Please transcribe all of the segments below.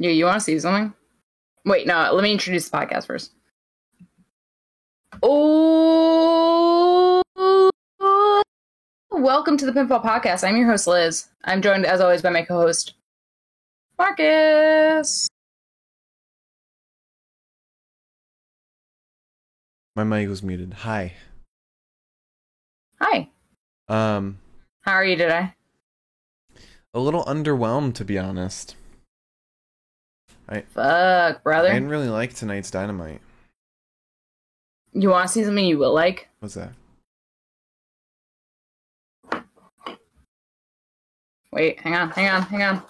You you want to see something? Wait, no. Let me introduce the podcast first. Oh, welcome to the Pinfall Podcast. I'm your host Liz. I'm joined as always by my co-host Marcus. My mic was muted. Hi. Hi. Um, How are you today? a little underwhelmed to be honest. Fuck, brother. I didn't really like tonight's Dynamite. You want to see something you will like? What's that? Wait, hang on, hang on, hang on.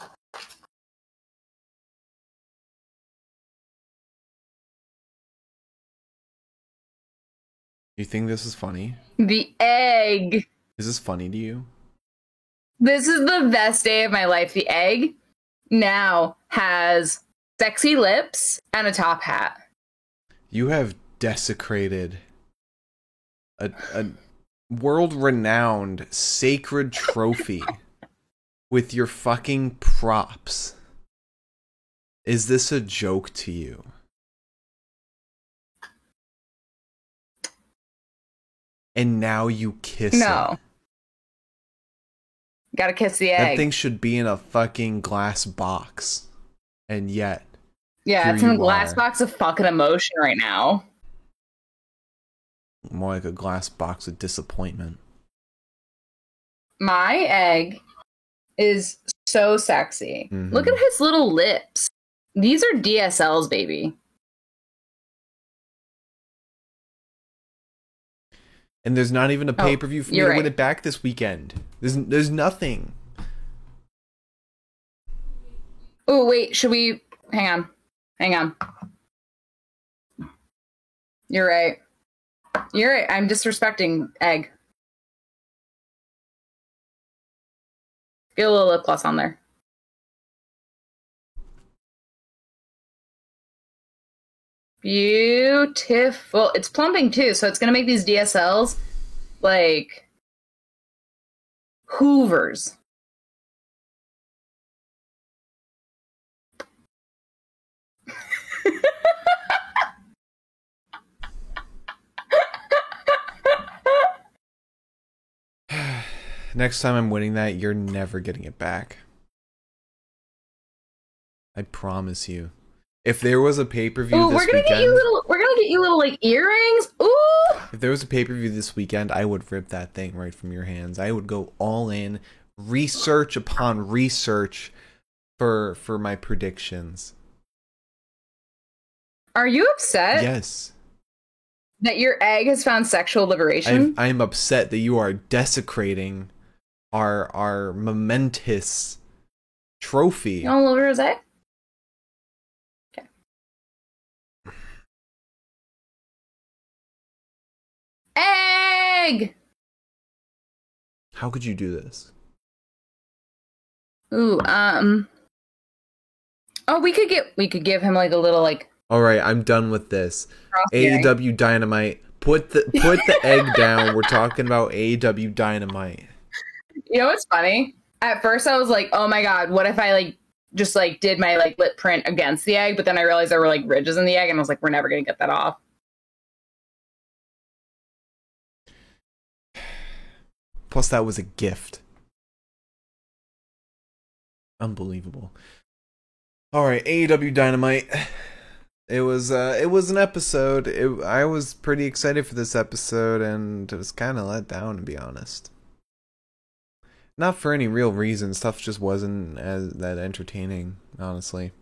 You think this is funny? The egg. Is this funny to you? This is the best day of my life. The egg now has sexy lips and a top hat. You have desecrated a a world-renowned sacred trophy with your fucking props. Is this a joke to you? And now you kiss it. No. it. Gotta kiss the egg. That thing should be in a fucking glass box. And yet, yeah, it's in a glass box of fucking emotion right now. more like a glass box of disappointment. My egg is so sexy. Mhm. Look at his little lips. These are DSLs, baby. And there's not even a Oh, pay per view for me to you're win it back this weekend. There's there's nothing. Oh, wait, should we hang on? Hang on. You're right. You're right. I'm disrespecting egg. Get a little lip gloss on there. Beautiful. It's plumping too, so it's gonna make these DSLs like hoovers. Next time I'm winning that, you're never getting it back. I promise you. If there was a pay per view we're gonna weekend, get you little. We're gonna get you little like earrings. Ooh. if there was a pay per view this weekend, I would rip that thing right from your hands. I would go all in, research upon research for for my predictions. Are you upset Yes. that your egg has found sexual liberation? I am upset that you are desecrating our our momentous trophy. you want a little rosé? Okay. Egg. How could you do this? Ooh. Um. Oh, we could get. We could give him like a little like. All right, I'm done with this. AEW Dynamite. Put the put the egg down. We're talking about AEW Dynamite. You know what's funny? At first, I was like, "Oh my god, what if I like just like did my like lip print against the egg?" But then I realized there were like ridges in the egg, and I was like, "We're never gonna get that off." Plus, that was a gift. Unbelievable. All right, AEW Dynamite. It was uh, it was an episode. It, I was pretty excited for this episode, and it was kind of let down, to be honest. Not for any real reason. Stuff just wasn't as that entertaining, honestly.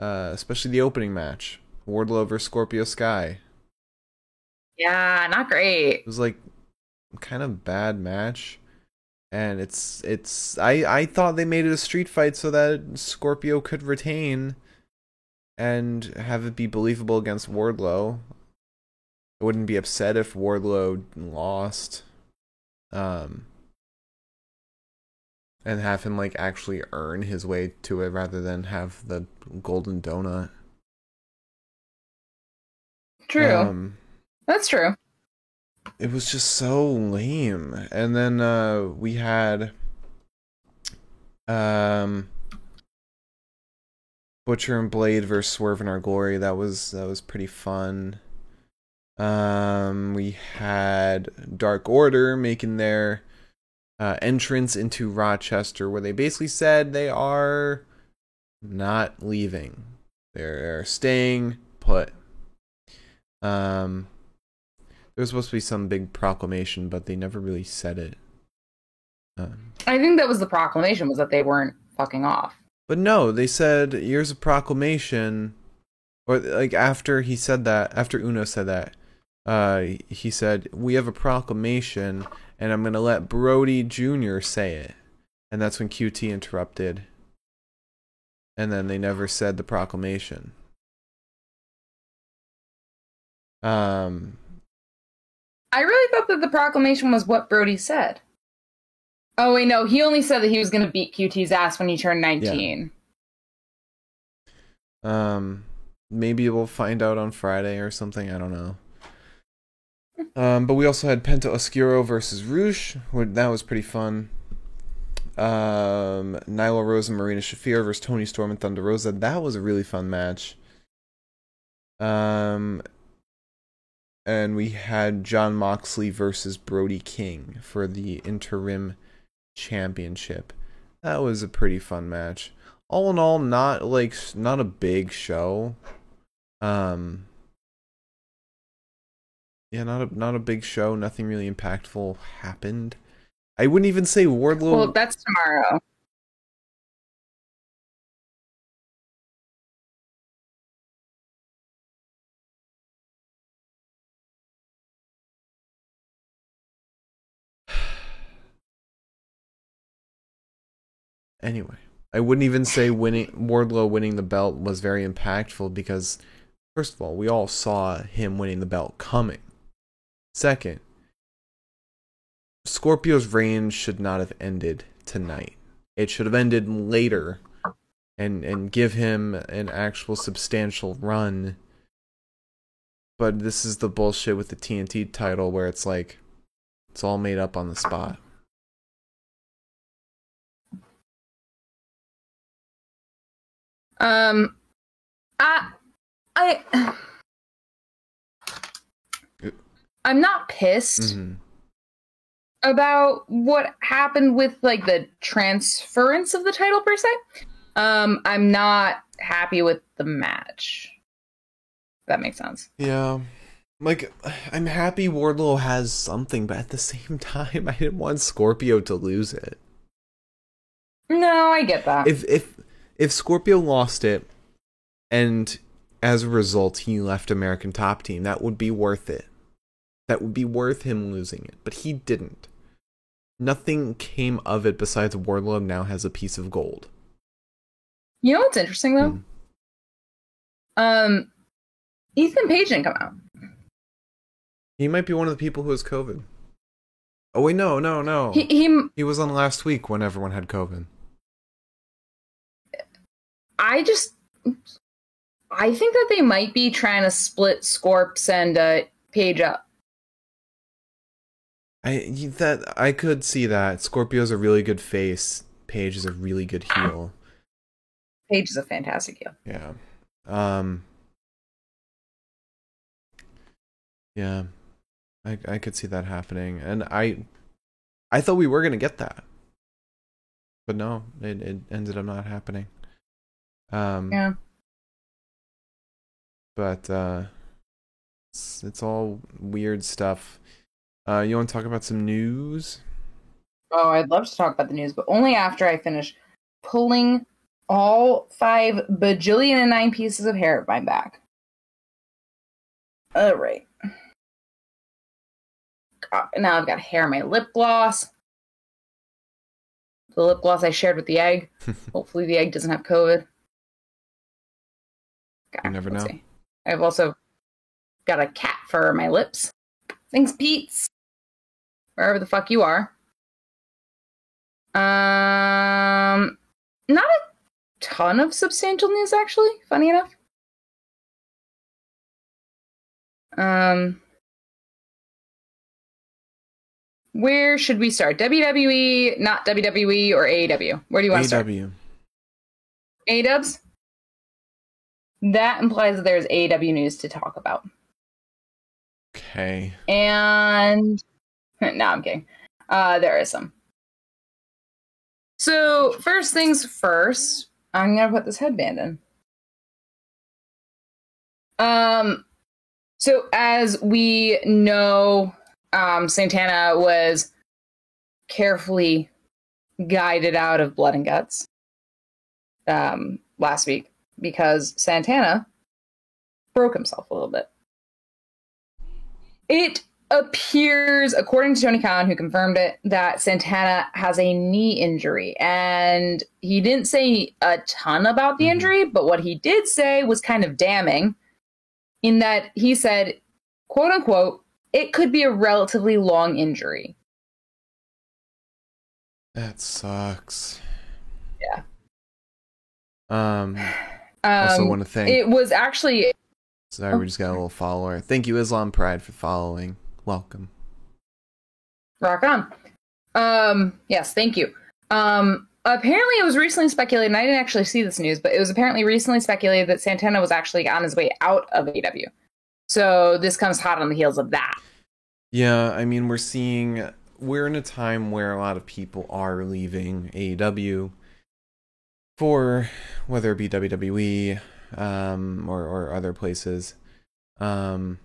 Uh, especially the opening match, Wardlow versus Scorpio Sky. Yeah, not great. It was like kind of bad match and it's it's I I thought they made it a street fight so that Scorpio could retain and have it be believable against Wardlow. I wouldn't be upset if Wardlow lost. Um and have him like actually earn his way to it rather than have the golden donut. True. Um, That's true. it was just so lame. And then uh we had um Butcher and Blade versus Swerve in Our Glory. That was that was pretty fun. Um, we had Dark Order making their uh, entrance into Rochester, where they basically said they are not leaving. They're staying put. Um, there was supposed to be some big proclamation, but they never really said it. Um, I think that was the proclamation was that they weren't fucking off. But no, they said here's a proclamation, or like after he said that, after Uno said that, uh, he said we have a proclamation, and I'm gonna let Brody Jr. say it, and that's when QT interrupted, and then they never said the proclamation. Um, I really thought that the proclamation was what Brody said. Oh wait, no, he only said that he was going to beat QT's ass when he turned 19. Um, maybe we'll find out on Friday or something. I don't know. Um, but we also had Penta Oscuro versus wh- That was pretty fun. Um, Nyla Rose and Marina Shafir versus Toni Storm and Thunder Rosa. That was a really fun match. Um, and we had Jon Moxley versus Brody King for the interim championship. That was a pretty fun match. All in all, not like not a big show. Um Yeah, not a not a big show, nothing really impactful happened. I wouldn't even say Wardlow Well, that's tomorrow. Anyway, I wouldn't even say winning Wardlow winning the belt was very impactful because first of all, we all saw him winning the belt coming. Second, Scorpio's reign should not have ended tonight. It should have ended later and and give him an actual substantial run. But this is the bullshit with the TNT title where it's like it's all made up on the spot. Um, I, I, I'm not pissed Mhm. about what happened with like the transference of the title per se. Um, I'm not happy with the match. That makes sense. Yeah. Like I'm happy Wardlow has something, but at the same time I didn't want Scorpio to lose it. No, I get that. If if if Scorpio lost it and as a result he left American Top Team, that would be worth it. That would be worth him losing it, but he didn't. Nothing came of it besides Wardlow now has a piece of gold. you know what's interesting though? Hmm. Um, Ethan Page didn't come out. He might be one of the people who has COVID. Oh wait, no, no, no. He, he, he was on last week when everyone had COVID. I just, I think that they might be trying to split Scorps and uh, Page up. I that I could see that. Scorpio's a really good face. Page is a really good heel. Page is a fantastic heel. Yeah. Um Yeah. I I could see that happening. And I I thought we were going to get that. But no, it it ended up not happening. Um Yeah. but uh it's, it's all weird stuff. Uh you want to talk about some news? Oh, I'd love to talk about the news, but only after I finish pulling all five bajillion and nine pieces of hair at my back. All right. God, now I've got hair on my lip gloss. The lip gloss I shared with the egg. Hopefully, the egg doesn't have COVID. You never know. see. I've also got a cat for my lips. Thanks, Pete's. Wherever the fuck you are. Um, not a ton of substantial news, actually. Funny enough. Um, where should we start? WWE, not WWE, or AEW? Where do you want to start? AW. A Dubs. That implies that there's AEW news to talk about. Okay. And no, I'm kidding. Uh, there is some. So first things first, I'm gonna put this headband in. Um, so as we know, um, Santana was carefully guided out of Blood and Guts um, last week because Santana broke himself a little bit. It appears, according to Tony Khan, who confirmed it, that Santana has a knee injury. And he didn't say a ton about the injury, but what he did say was kind of damning in that he said, quote unquote, it could be a relatively long injury. That sucks. Yeah. Um, also Um, want to thank. it was actually Sorry, we just got a little follower. Thank you, Islam Pride, for following. Welcome. Rock on. Um, yes, thank you. Um, apparently, it was recently speculated, and I didn't actually see this news, but it was apparently recently speculated that Santana was actually on his way out of AW. So this comes hot on the heels of that. Yeah, I mean, we're seeing we're in a time where a lot of people are leaving AEW for whether it be WWE um, or or other places. Um,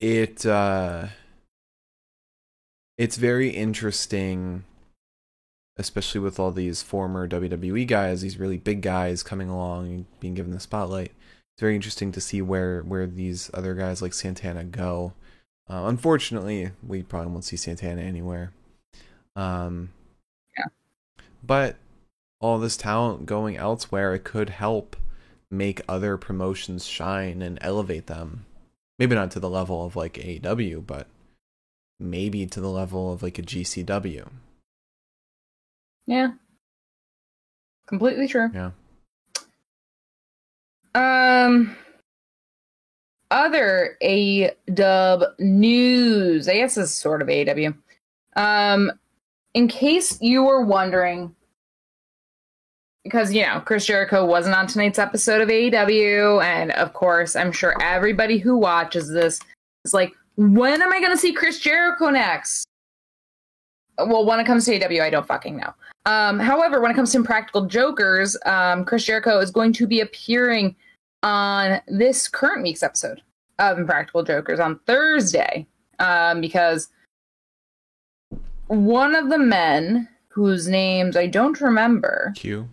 it uh, it's very interesting, especially with all these former WWE guys, these really big guys coming along and being given the spotlight. It's very interesting to see where where these other guys like Santana go. Uh, unfortunately, we probably won't see Santana anywhere. Um, Yeah. But all this talent going elsewhere, it could help make other promotions shine and elevate them. Maybe not to the level of like AEW, but maybe to the level of like a GCW. Yeah. Completely true. Yeah. Um other A dub news. I guess this is sort of AW. Um in case you were wondering because you know Chris Jericho wasn't on tonight's episode of AEW, and of course, I'm sure everybody who watches this is like, when am I going to see Chris Jericho next? Well, when it comes to AEW, I don't fucking know. Um, however, when it comes to Impractical Jokers, um, Chris Jericho is going to be appearing on this current week's episode of Impractical Jokers on Thursday, um, because one of the men whose names I don't remember. Q.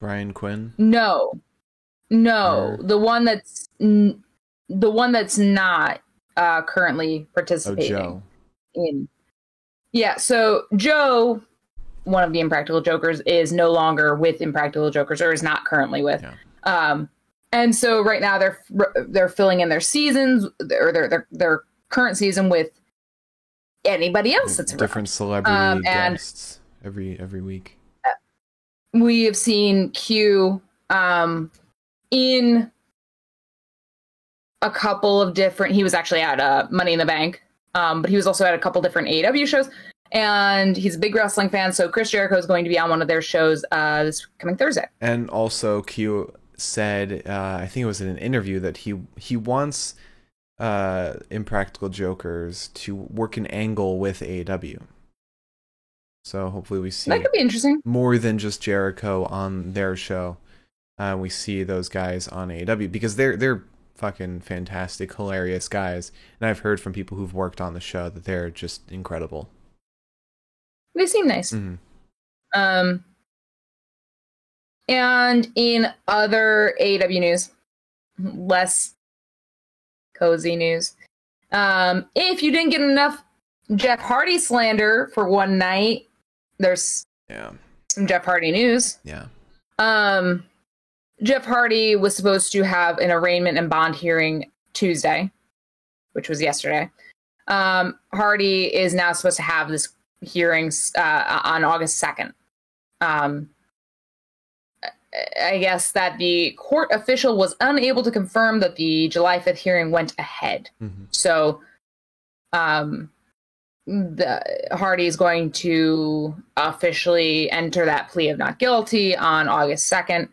Brian Quinn. No, no, Or- the one that's n- the one that's not uh, currently Oh, participating Joe. in. Yeah, so Joe, one of the Impractical Jokers, is no longer with Impractical Jokers, or is not currently with. Yeah. Um, and so right now they're they're filling in their seasons or their their their current season with anybody else that's around. different celebrity Um, and- guests every every week. We have seen Q um, in a couple of different. He was actually at uh, Money in the Bank, um, but he was also at a couple different AEW shows. And he's a big wrestling fan, so Chris Jericho is going to be on one of their shows uh, this coming Thursday. And also, Q said, uh, I think it was in an interview that he he wants uh, Impractical Jokers to work an angle with AEW. So hopefully we see That could be interesting. more than just Jericho on their show. Uh, we see those guys on AEW because they're they're fucking fantastic, hilarious guys, and I've heard from people who've worked on the show that they're just incredible. They seem nice. Mhm. Um, and in other AEW news, less cozy news. Um, if you didn't get enough Jeff Hardy slander for one night, there's Yeah, some Jeff Hardy news. yeah. Um, Jeff Hardy was supposed to have an arraignment and bond hearing Tuesday, which was yesterday. Um, Hardy is now supposed to have this hearings uh, on August 2nd. Um, I guess that the court official was unable to confirm that the July 5th hearing went ahead. hmm So, um, the Hardy is going to officially enter that plea of not guilty on August second.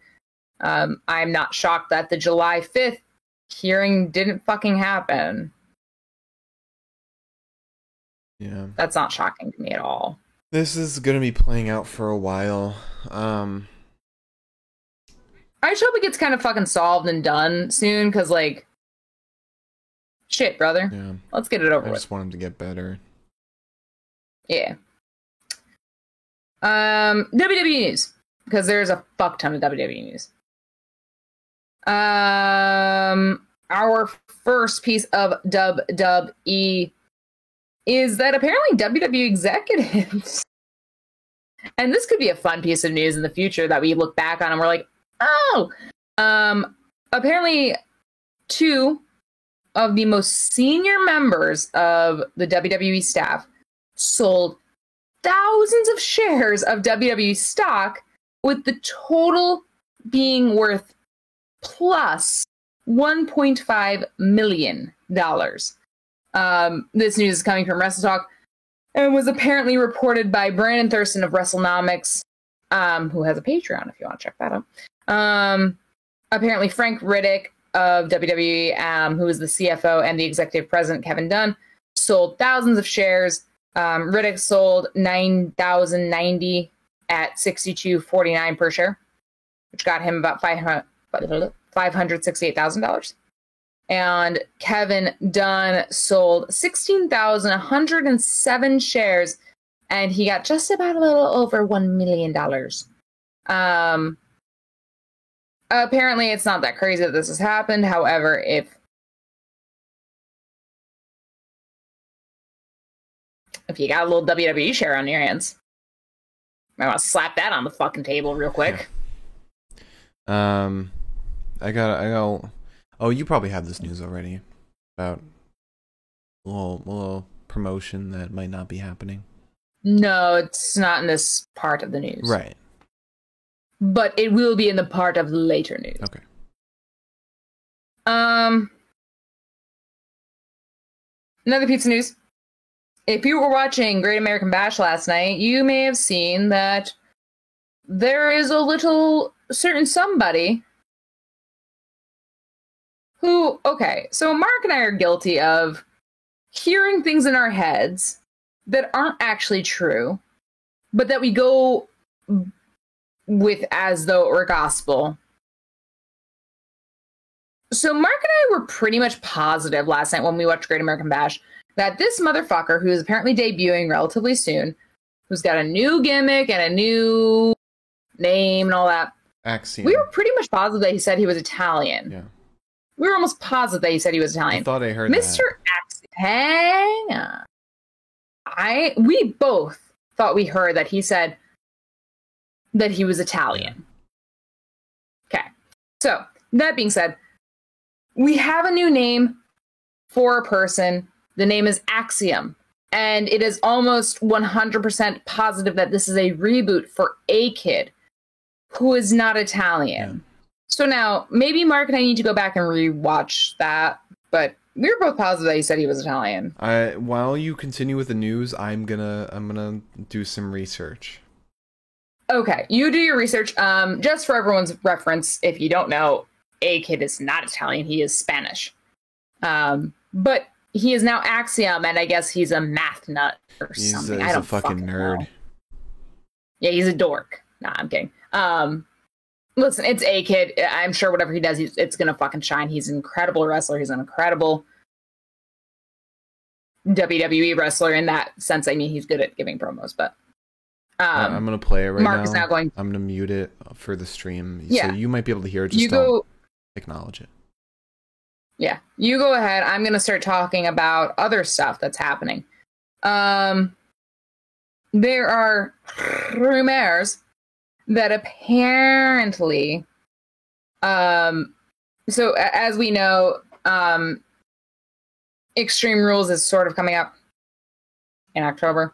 Um, I'm not shocked that the July 5th hearing didn't fucking happen. Yeah. That's not shocking to me at all. This is gonna be playing out for a while. Um I just hope it gets kind of fucking solved and done soon, because, like, shit, brother. yeah. Let's get it over I with. just want him to get better. Yeah. Um, WWE news because there's a fuck ton of WWE news. Um, our first piece of Dub Dub E is that apparently WWE executives, and this could be a fun piece of news in the future that we look back on and we're like, oh, um, apparently two of the most senior members of the WWE staff sold thousands of shares of WWE stock, with the total being worth plus $1.5 million. Um, this news is coming from WrestleTalk and was apparently reported by Brandon Thurston of WrestleNomics, um, who has a Patreon if you want to check that out. Um, apparently, Frank Riddick of WWE, um, who is the CFO and the executive president, Kevin Dunn, sold thousands of shares um, Riddick sold 9,090 at 62.49 per share, which got him about 500 $568,000. And Kevin Dunn sold 16,107 shares and he got just about a little over $1 million. Um, apparently, it's not that crazy that this has happened. However, if if you got a little WWE share on your hands. I want to slap that on the fucking table real quick. Um I got I got Oh, you probably have this news already about a little, a little promotion that might not be happening. No, it's not in this part of the news. Right. But it will be in the part of later news. Okay. Um another piece of news. If you were watching Great American Bash last night, you may have seen that there is a little certain somebody who, okay, so Mark and I are guilty of hearing things in our heads that aren't actually true, but that we go with as though it were gospel. So Mark and I were pretty much positive last night when we watched Great American Bash that this motherfucker, who is apparently debuting relatively soon, who's got a new gimmick and a new name and all that, Axiom. we were pretty much positive that he said he was Italian. yeah. We were almost positive that he said he was Italian. I thought I heard Mr. X, hang on. I we both thought we heard that he said that he was Italian. Okay. So that being said, we have a new name for a person. The name is Axiom. And it is almost 100% positive that this is a reboot for a kid who is not Italian. So now maybe Mark and I need to go back and rewatch that, but we were both positive that he said he was Italian. I while you continue with the news, I'm gonna I'm gonna do some research. Okay, you do your research. Um, just for everyone's reference, if you don't know, A Kid is not Italian; he is Spanish. Um, but he is now Axiom, and I guess he's a math nut or He's, a, something. he's I a don't fucking nerd. know. Yeah, he's a dork. Nah, I'm kidding. Um, listen, it's A Kid. I'm sure whatever he does, he's, it's gonna fucking shine. He's an incredible wrestler. He's an incredible WWE wrestler in that sense. I mean, he's good at giving promos, but um, I'm gonna play it right Mark now. is now going. I'm gonna mute it for the stream, Yeah. so you might be able to hear it. Just You don't go. acknowledge it. Yeah, you go ahead. I'm going to start talking about other stuff that's happening. Um, there are rumors that apparently, um, so as we know, um, Extreme Rules is sort of coming up in October.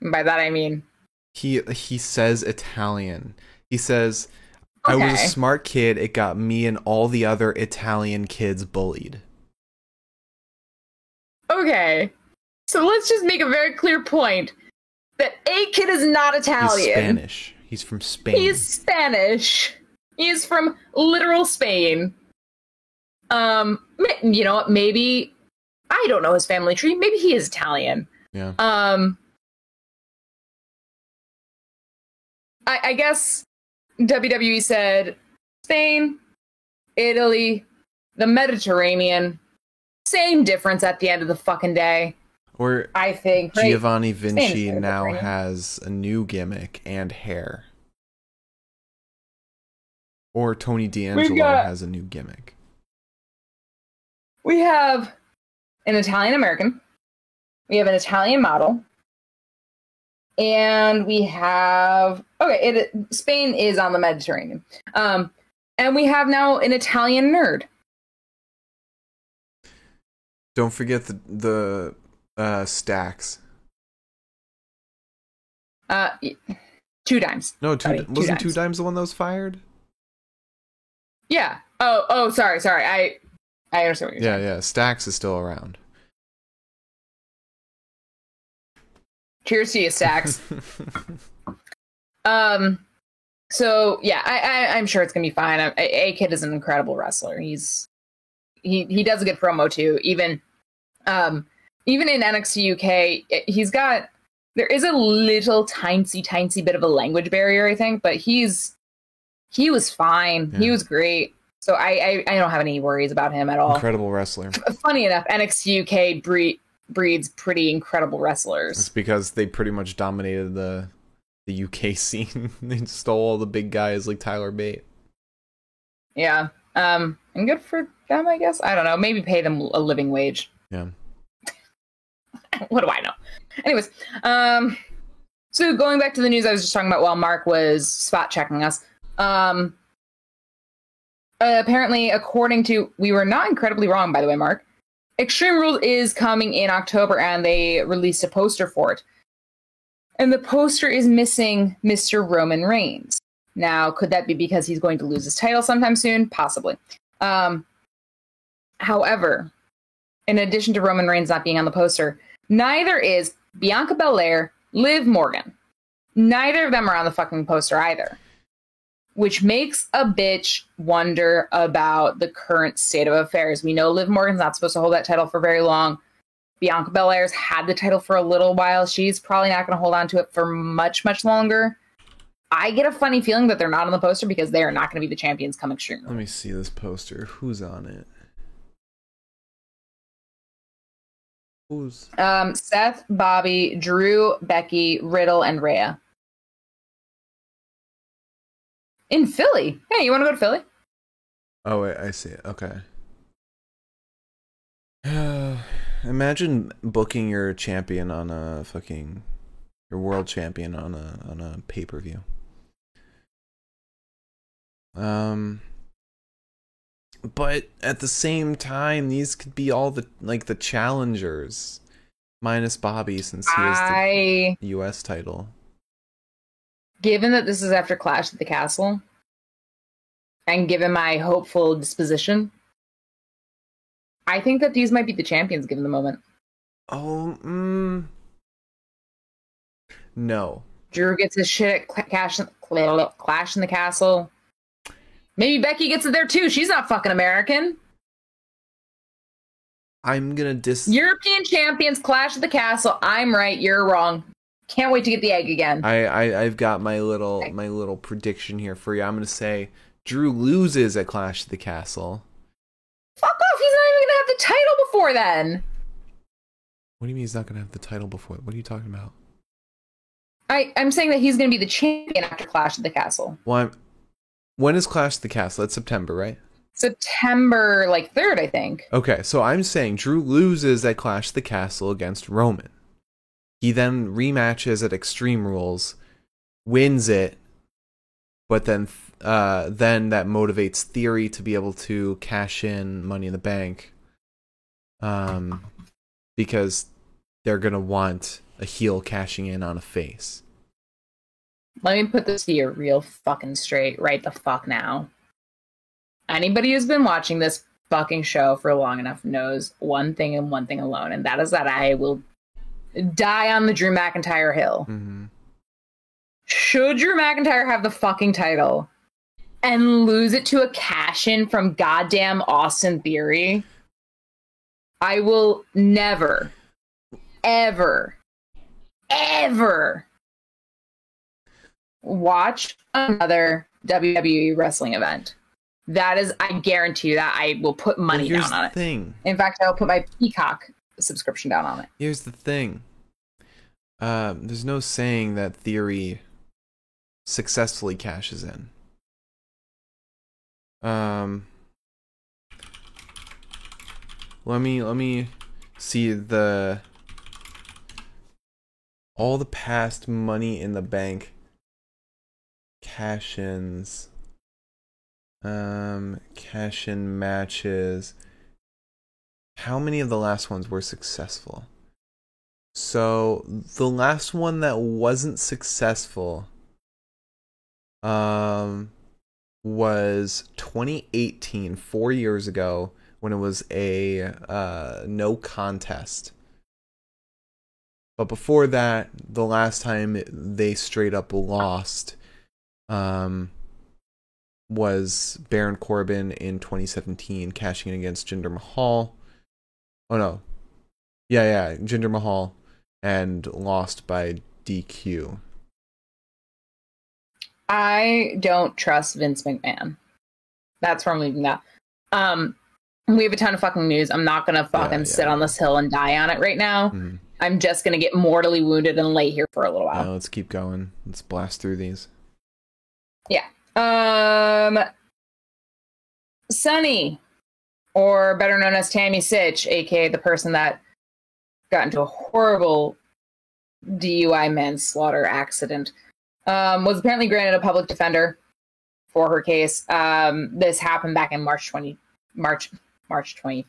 And by that I mean, He he says Italian. He says, "I was a smart kid. It got me and all the other Italian kids bullied." okay, so let's just make a very clear point that A Kid is not Italian. He's Spanish. He's from Spain. He's Spanish. He's from literal Spain. Um, you know, maybe I don't know his family tree. Maybe he is Italian. Yeah. Um, I, I guess WWE said Spain, Italy, the Mediterranean, same difference at the end of the fucking day. Or I think right? Giovanni Vinci now has a new gimmick and hair. Or Tony D'Angelo got- has a new gimmick. we have an Italian American, we have an Italian model, and we have okay. It Spain is on the Mediterranean, um, and we have now an Italian nerd. Don't forget the the uh, stacks. Uh, two dimes. No, two, Sorry, two wasn't two dimes. dimes the one that was fired? Yeah. Oh, oh, sorry, sorry. I, I understand what you're saying. Yeah, saying. yeah. Stacks is still around. Cheers to you, Stacks. um, so yeah, I, I, I'm sure it's gonna be fine. A, a Kid is an incredible wrestler. He's he he does a good promo too. Even um even in NXT UK, he's got there is a little tiny tiny bit of a language barrier, I think, but he's he was fine. He was great. So I, I I don't have any worries about him at all. Incredible wrestler. Funny enough, NXT UK breed, breeds pretty incredible wrestlers. It's because they pretty much dominated the the UK scene. they stole all the big guys like Tyler Bate. Yeah. Um, and good for them, I guess. I don't know. Maybe pay them a living wage. Yeah. what do I know? Anyways, um, so going back to the news I was just talking about while Mark was spot checking us. Um, uh, apparently, according to we were not incredibly wrong, by the way, Mark. Extreme Rules is coming in October, and they released a poster for it. And the poster is missing Mr. Roman Reigns. Now, could that be because he's going to lose his title sometime soon? Possibly. Um, however, in addition to Roman Reigns not being on the poster, neither is Bianca Belair, Liv Morgan. Neither of them are on the fucking poster either. Which makes a bitch wonder about the current state of affairs. We know Liv Morgan's not supposed to hold that title for very long. Bianca Belair's had the title for a little while. She's probably not going to hold on to it for much, much longer. I get a funny feeling that they're not on the poster because they are not going to be the champions come Extreme Rules. Let me see this poster. Who's on it? Who's Um, Seth, Bobby, Drew, Becky, Riddle, and Rhea. In Philly. Hey, you want to go to Philly? Oh wait, I see it. Okay. Imagine booking your champion on a fucking your world champion on a on a pay-per-view. Um but at the same time these could be all the like the challengers minus Bobby since he has I, the US title. Given that this is after Clash at the Castle, and given my hopeful disposition, I think that these might be the champions given the moment. Oh, mm, no. Drew gets his shit at Clash, Clash in the Castle. Maybe Becky gets it there too. She's not fucking American. I'm gonna dis. European champions clash at the castle. I'm right. You're wrong. Can't wait to get the egg again. I, I I've got my little my little prediction here for you. I'm gonna say Drew loses at Clash of the Castle. Fuck off. He's not even gonna have the title before then. What do you mean he's not gonna have the title before? What are you talking about? I, I'm saying that he's gonna be the champion after Clash of the Castle. Well, I'm, when is Clash of the Castle? That's September, right? September like third, I think. Okay, so I'm saying Drew loses at Clash of the Castle against Roman. He then rematches at Extreme Rules, wins it, but then uh, then that motivates Theory to be able to cash in Money in the Bank, um, because they're gonna want a heel cashing in on a face. Let me put this here real fucking straight right the fuck now. Anybody who's been watching this fucking show for long enough knows one thing and one thing alone, and that is that I will die on the Drew McIntyre hill. hmm Should Drew McIntyre have the fucking title, and lose it to a cash in from goddamn Austin Theory, I will never, ever, ever watch another WWE wrestling event. That is, I guarantee you that I will put money Here's down on it. thing. In fact, I will put my Peacock subscription down on it. Here's the thing. Um, there's no saying that theory successfully cashes in. Um, let me let me see the all the past money in the bank cash-ins. Um, cash-in matches. How many of the last ones were successful? So the last one that wasn't successful um was 2018, 4 years ago when it was a uh no contest. But before that, the last time they straight up lost um was Baron Corbin in 2017 cashing in against Jinder Mahal. Oh no. Yeah, yeah, Jinder Mahal and lost by DQ. I don't trust Vince McMahon. That's where I'm leaving that. Um, we have a ton of fucking news. I'm not gonna fucking yeah. sit on this hill and die on it right now. Mhm. I'm just gonna get mortally wounded and lay here for a little while. Let's keep going. Let's blast through these. Yeah. Um, Sunny, or better known as Tammy Sytch, aka the person that got into a horrible DUI manslaughter accident, um, was apparently granted a public defender for her case. Um, this happened back in March twenty March March twenty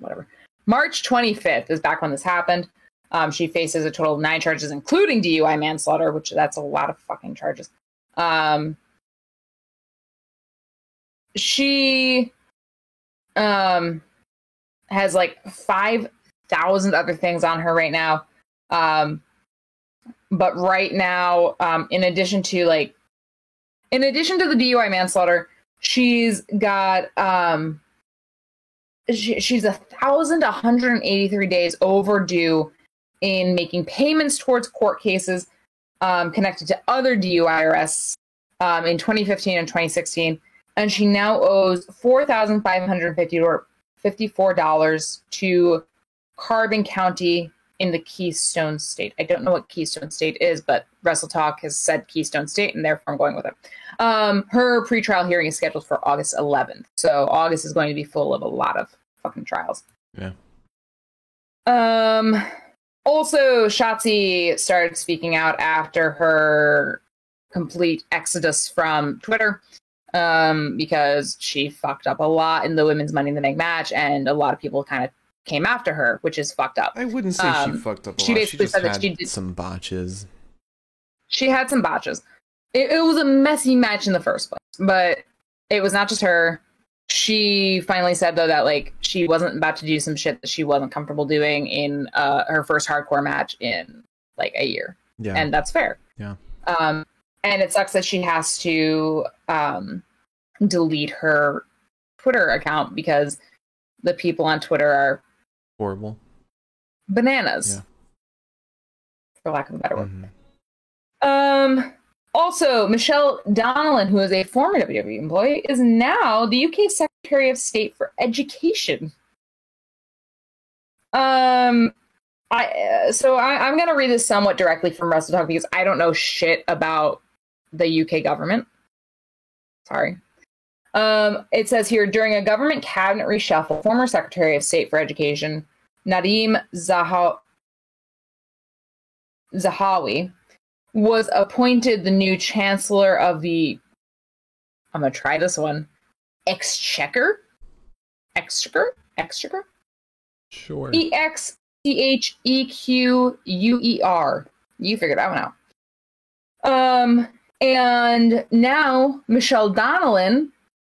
whatever March twenty fifth is back when this happened. Um, she faces a total of nine charges, including DUI manslaughter, which that's a lot of fucking charges. Um, she um has like 5000 other things on her right now. Um but right now um in addition to like in addition to the DUI manslaughter she's got um she, she's a thousand one hundred and eighty three days overdue in making payments towards court cases um, connected to other DUI arrests um, in 2015 and 2016 and she now owes four thousand five hundred fifty or fifty-four dollars to Carbon County in the Keystone State. I don't know what Keystone State is, but Wrestle Talk has said Keystone State, and therefore I'm going with it. Um, her pretrial hearing is scheduled for August 11th, so August is going to be full of a lot of fucking trials. Yeah. Um. Also, Shotzi started speaking out after her complete exodus from Twitter um, because she fucked up a lot in the women's Money in the Bank match, and a lot of people kind of came after her, which is fucked up. I wouldn't say she Um, fucked up a she lot. basically she just said that she did- some botches. She had some botches. It, it was a messy match in the first place, but it was not just her. She finally said though that like she wasn't about to do some shit that she wasn't comfortable doing in uh, her first hardcore match in like a year. Yeah. and that's fair. Yeah. Um, and it sucks that she has to um, delete her Twitter account because the people on Twitter are Horrible. bananas, Yeah. for lack of a better word. Mhm. Um. Also, Michelle Donelan, who is a former WWE employee, is now the UK Secretary of State for Education. Um, I uh, so I, I'm going to read this somewhat directly from Wrestle Talk because I don't know shit about the UK government. Sorry. Um, it says here during a government cabinet reshuffle, former Secretary of State for Education Nadhim Zaha- Zahawi was appointed the new chancellor of the I'm gonna try this one. Exchequer? Exchequer? Exchequer? Sure. E X C H E Q U E R. You figured that one out. Um, and now Michelle Donelan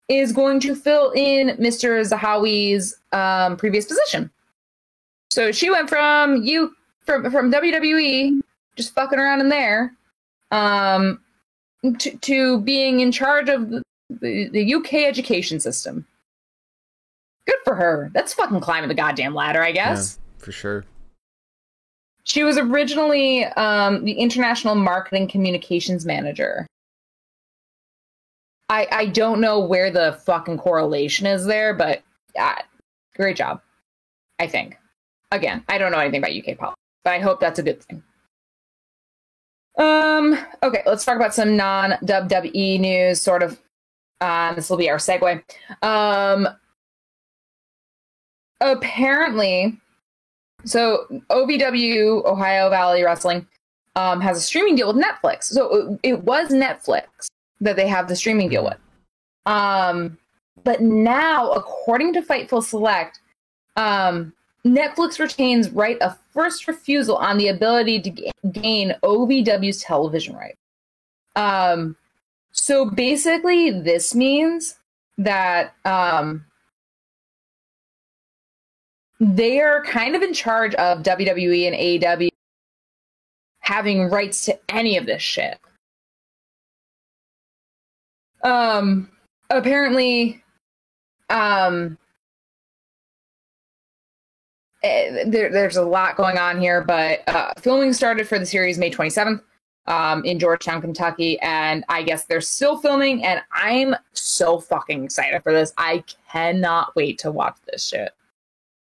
is going to fill in Mr. Zahawi's um, previous position. So she went from you from from WWE, just fucking around in there, um, to, to being in charge of the, the, UK education system. Good for her. That's fucking climbing the goddamn ladder, I guess. Yeah, for sure. She was originally um, the international marketing communications manager. I I don't know where the fucking correlation is there, but uh, great job. I think. Again, I don't know anything about UK politics, but I hope that's a good thing. Um. Okay, let's talk about some non WWE news. Sort of. Um, this will be our segue. Um. Apparently, so OVW Ohio Valley Wrestling um, has a streaming deal with Netflix. So it, it was Netflix that they have the streaming deal with. Um, but now, according to Fightful Select, um, Netflix retains right of first refusal on the ability to g- gain OVW's television right. Um, so basically, this means that um, they are kind of in charge of WWE and AEW having rights to any of this shit. Um, apparently, um, eh, there, there's a lot going on here, but uh, filming started for the series May 27th um, in Georgetown, Kentucky, and I guess they're still filming, and I'm so fucking excited for this. I cannot wait to watch this shit.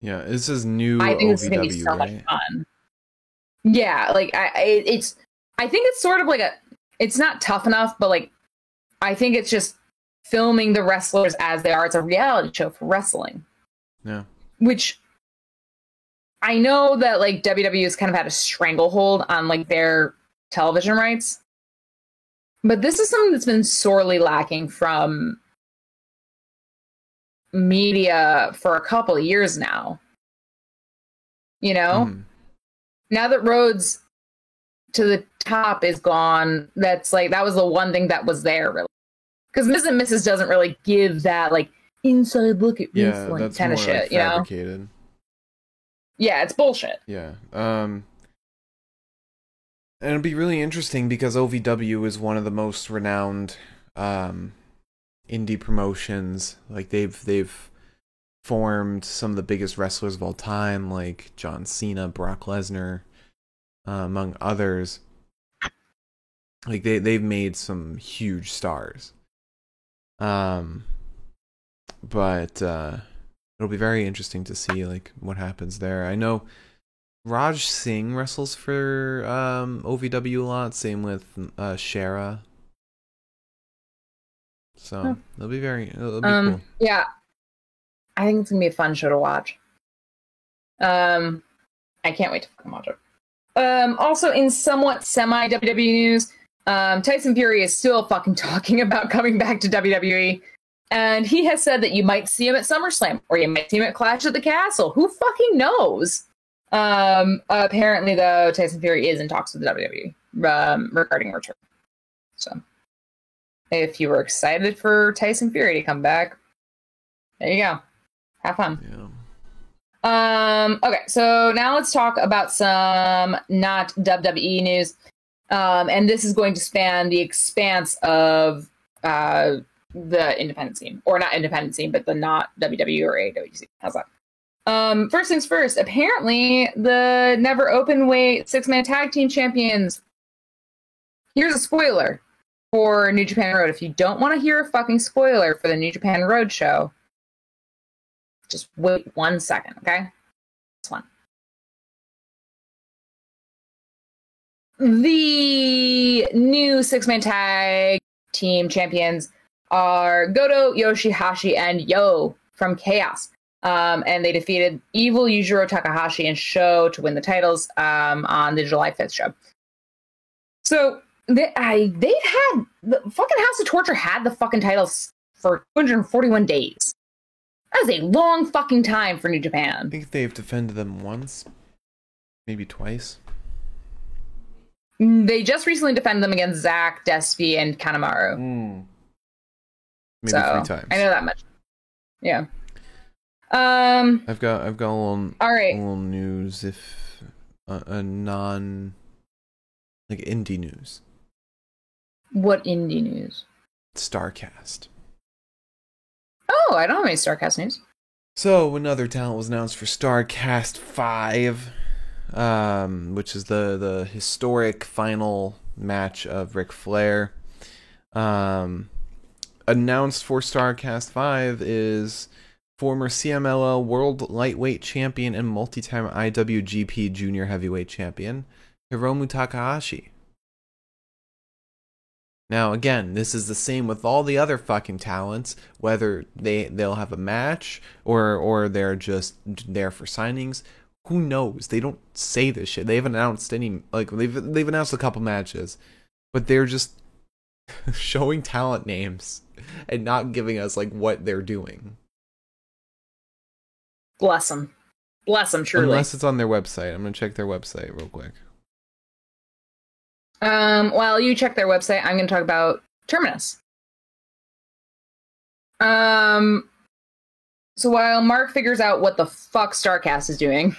Yeah, this is new I think is gonna be so right? much fun. Yeah, like I, I, it's. I think it's sort of like a. It's not tough enough, but like, I think it's just filming the wrestlers as they are. It's a reality show for wrestling, Yeah. which I know that like WWE has kind of had a stranglehold on like their television rights, but this is something that's been sorely lacking from media for a couple of years now. You know, Mhm. now that Rhodes to the top is gone, that's like that was the one thing that was there really. Because Miz and Mrs. doesn't really give that like inside look at Yeah, wrestling kind of shit, like you know? Yeah, it's bullshit. Yeah. Um and it'll be really interesting because OVW is one of the most renowned um indie promotions. Like they've they've formed some of the biggest wrestlers of all time like John Cena, Brock Lesnar, uh, among others. Like they they've made some huge stars. Um but uh it'll be very interesting to see like what happens there. I know Raj Singh wrestles for um, OVW a lot. Same with uh, Shara. So Huh. it'll be very it'll be Um, cool. yeah, I think it's gonna be a fun show to watch. Um, I can't wait to fucking watch it. Um, also in somewhat semi WWE news, um, Tyson Fury is still fucking talking about coming back to WWE, and he has said that you might see him at SummerSlam or you might see him at Clash at the Castle. Who fucking knows? Um, apparently, though, Tyson Fury is in talks with the WWE um, regarding return. So, if you were excited for Tyson Fury to come back, there you go. Have fun. Yeah. Um, okay, so now let's talk about some not WWE news. Um, and this is going to span the expanse of uh, the independent scene, or not independent scene, but the not WWE or AEW scene. How's that? Um, first things first, apparently the never open weight six man tag team champions. Here's a spoiler for New Japan Road. If you don't want to hear a fucking spoiler for the New Japan Road show, just wait one second, okay? This one. The new six man tag team champions are Goto, Yoshihashi, and Yo from Chaos. Um, and they defeated Evil, Yujiro Takahashi, and Sho to win the titles um, on the July 5th show. So they, I, they've had the fucking House of Torture had the fucking titles for 241 days. That is a long fucking time for New Japan. I think they've defended them once, maybe twice. They just recently defended them against Zack, Despy, and Kanemaru. Maybe so three times. I know that much. Yeah. Um. I've got I've got a little All a little news if uh, a non like indie news. What indie news? Starcast. Oh, I don't have any Starcast news. So another talent was announced for Starcast Five, um, which is the the historic final match of Ric Flair. Um, announced for Starcast Five is former CMLL World Lightweight Champion and multi-time IWGP Junior Heavyweight Champion Hiromu Takahashi. Now again, this is the same with all the other fucking talents, whether they they'll have a match or or they're just there for signings. Who knows? They don't say this shit. They haven't announced any like they've they've announced a couple matches, but they're just showing talent names and not giving us like what they're doing. Bless them. Bless them, truly. Unless it's on their website. I'm gonna check their website real quick. Um, while you check their website, I'm going to talk about Terminus. Um, so while Mark figures out what the fuck Starcast is doing,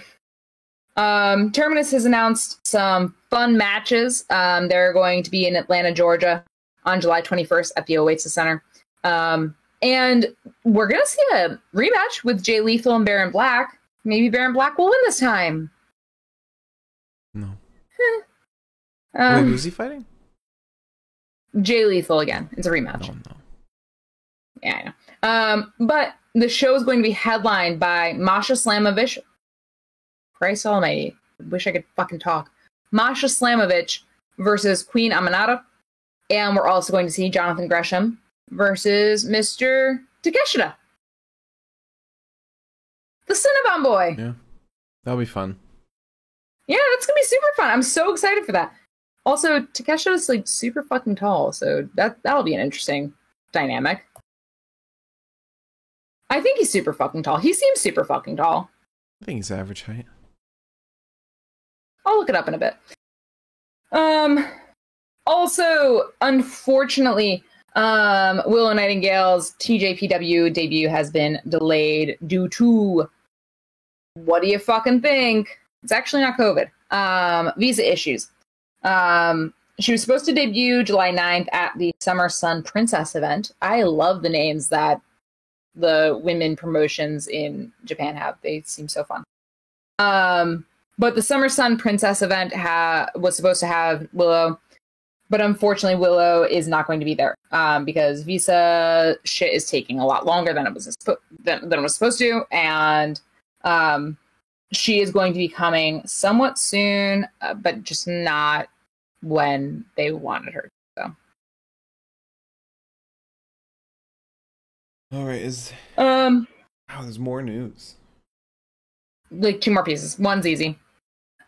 um, Terminus has announced some fun matches. Um, they're going to be in Atlanta, Georgia on July 21st at the Oasis Center. Um, and we're going to see a rematch with Jay Lethal and Baron Black. Maybe Baron Black will win this time. No. Um, Wait, who's he fighting? Jay Lethal again. It's a rematch. No, no. Yeah, I know. Um, but the show is going to be headlined by Masha Slamovich. Christ almighty. Wish I could fucking talk. Masha Slamovich versus Queen Aminata. And we're also going to see Jonathan Gresham versus Mr. Takeshita. The Cinnabon boy. Yeah. That'll be fun. Yeah, that's gonna be super fun. I'm so excited for that. Also, Takeshita is like super fucking tall, so that that'll be an interesting dynamic. I think he's super fucking tall. He seems super fucking tall. I think he's average height. I'll look it up in a bit. Um also, unfortunately, um Willow Nightingale's TJPW debut has been delayed due to what do you fucking think? It's actually not COVID. Um visa issues. Um, she was supposed to debut July 9th at the Summer Sun Princess event. I love the names that the women promotions in Japan have. They seem so fun. Um, but the Summer Sun Princess event ha- was supposed to have Willow, but unfortunately, Willow is not going to be there um, because visa shit is taking a lot longer than it was than, than it was supposed to, and um, she is going to be coming somewhat soon, uh, but just not when they wanted her. So, All right, is um, oh, there's more news. like two more pieces. One's easy.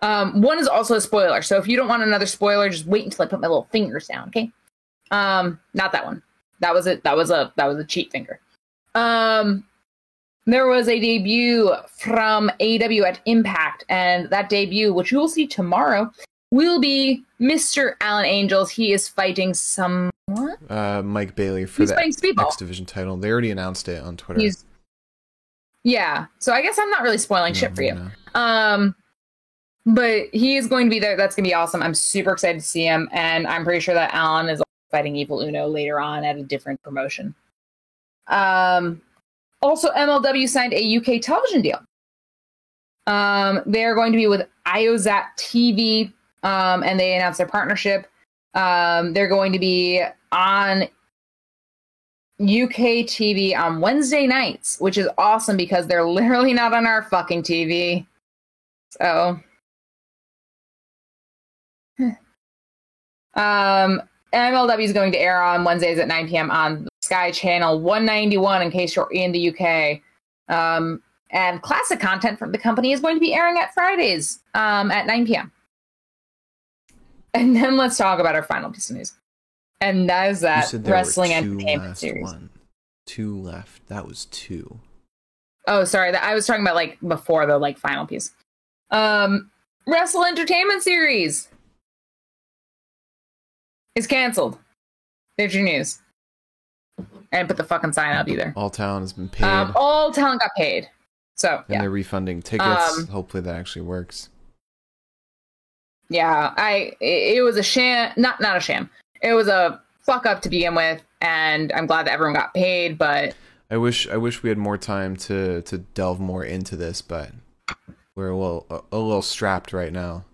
Um, one is also a spoiler. So if you don't want another spoiler, just wait until I put my little fingers down. Okay. Um, not that one. That was it. That was a that was a cheat finger. Um, there was a debut from AW at Impact, and that debut, which you will see tomorrow, will be Mr. Alan Angels. He is fighting someone. Uh, Mike Bailey for He's the Speedball. X Division title. They already announced it on Twitter. He's yeah. So I guess I'm not really spoiling shit for you. No. Um, but he is going to be there. That's going to be awesome. I'm super excited to see him, and I'm pretty sure that Alan is fighting Evil Uno later on at a different promotion. Um, also, MLW signed a UK television deal. Um, they're going to be with IOZat TV, um, and they announced their partnership. Um, they're going to be on UK TV on Wednesday nights, which is awesome because they're literally not on our fucking TV. So, um, MLW is going to air on Wednesdays at 9 p.m. on Sky Channel 191 in case you're in the UK. Um, and classic content from the company is going to be airing at Fridays um, at 9 p.m. And then let's talk about our final piece of news. And that is that Wrestling Entertainment Series. One. Two left. That was two. Oh, sorry. That I was talking about like before the like final piece. Um, Wrestle Entertainment Series is canceled. There's your news. I didn't put the fucking sign up either. All talent has been paid, Um, all talent got paid. So and yeah, they're refunding tickets. Um, Hopefully that actually works. Yeah. I it, was a sham. Not not a sham. It was a fuck up to begin with, and I'm glad that everyone got paid. But I wish I wish we had more time to to delve more into this, but we're a little a, a little strapped right now.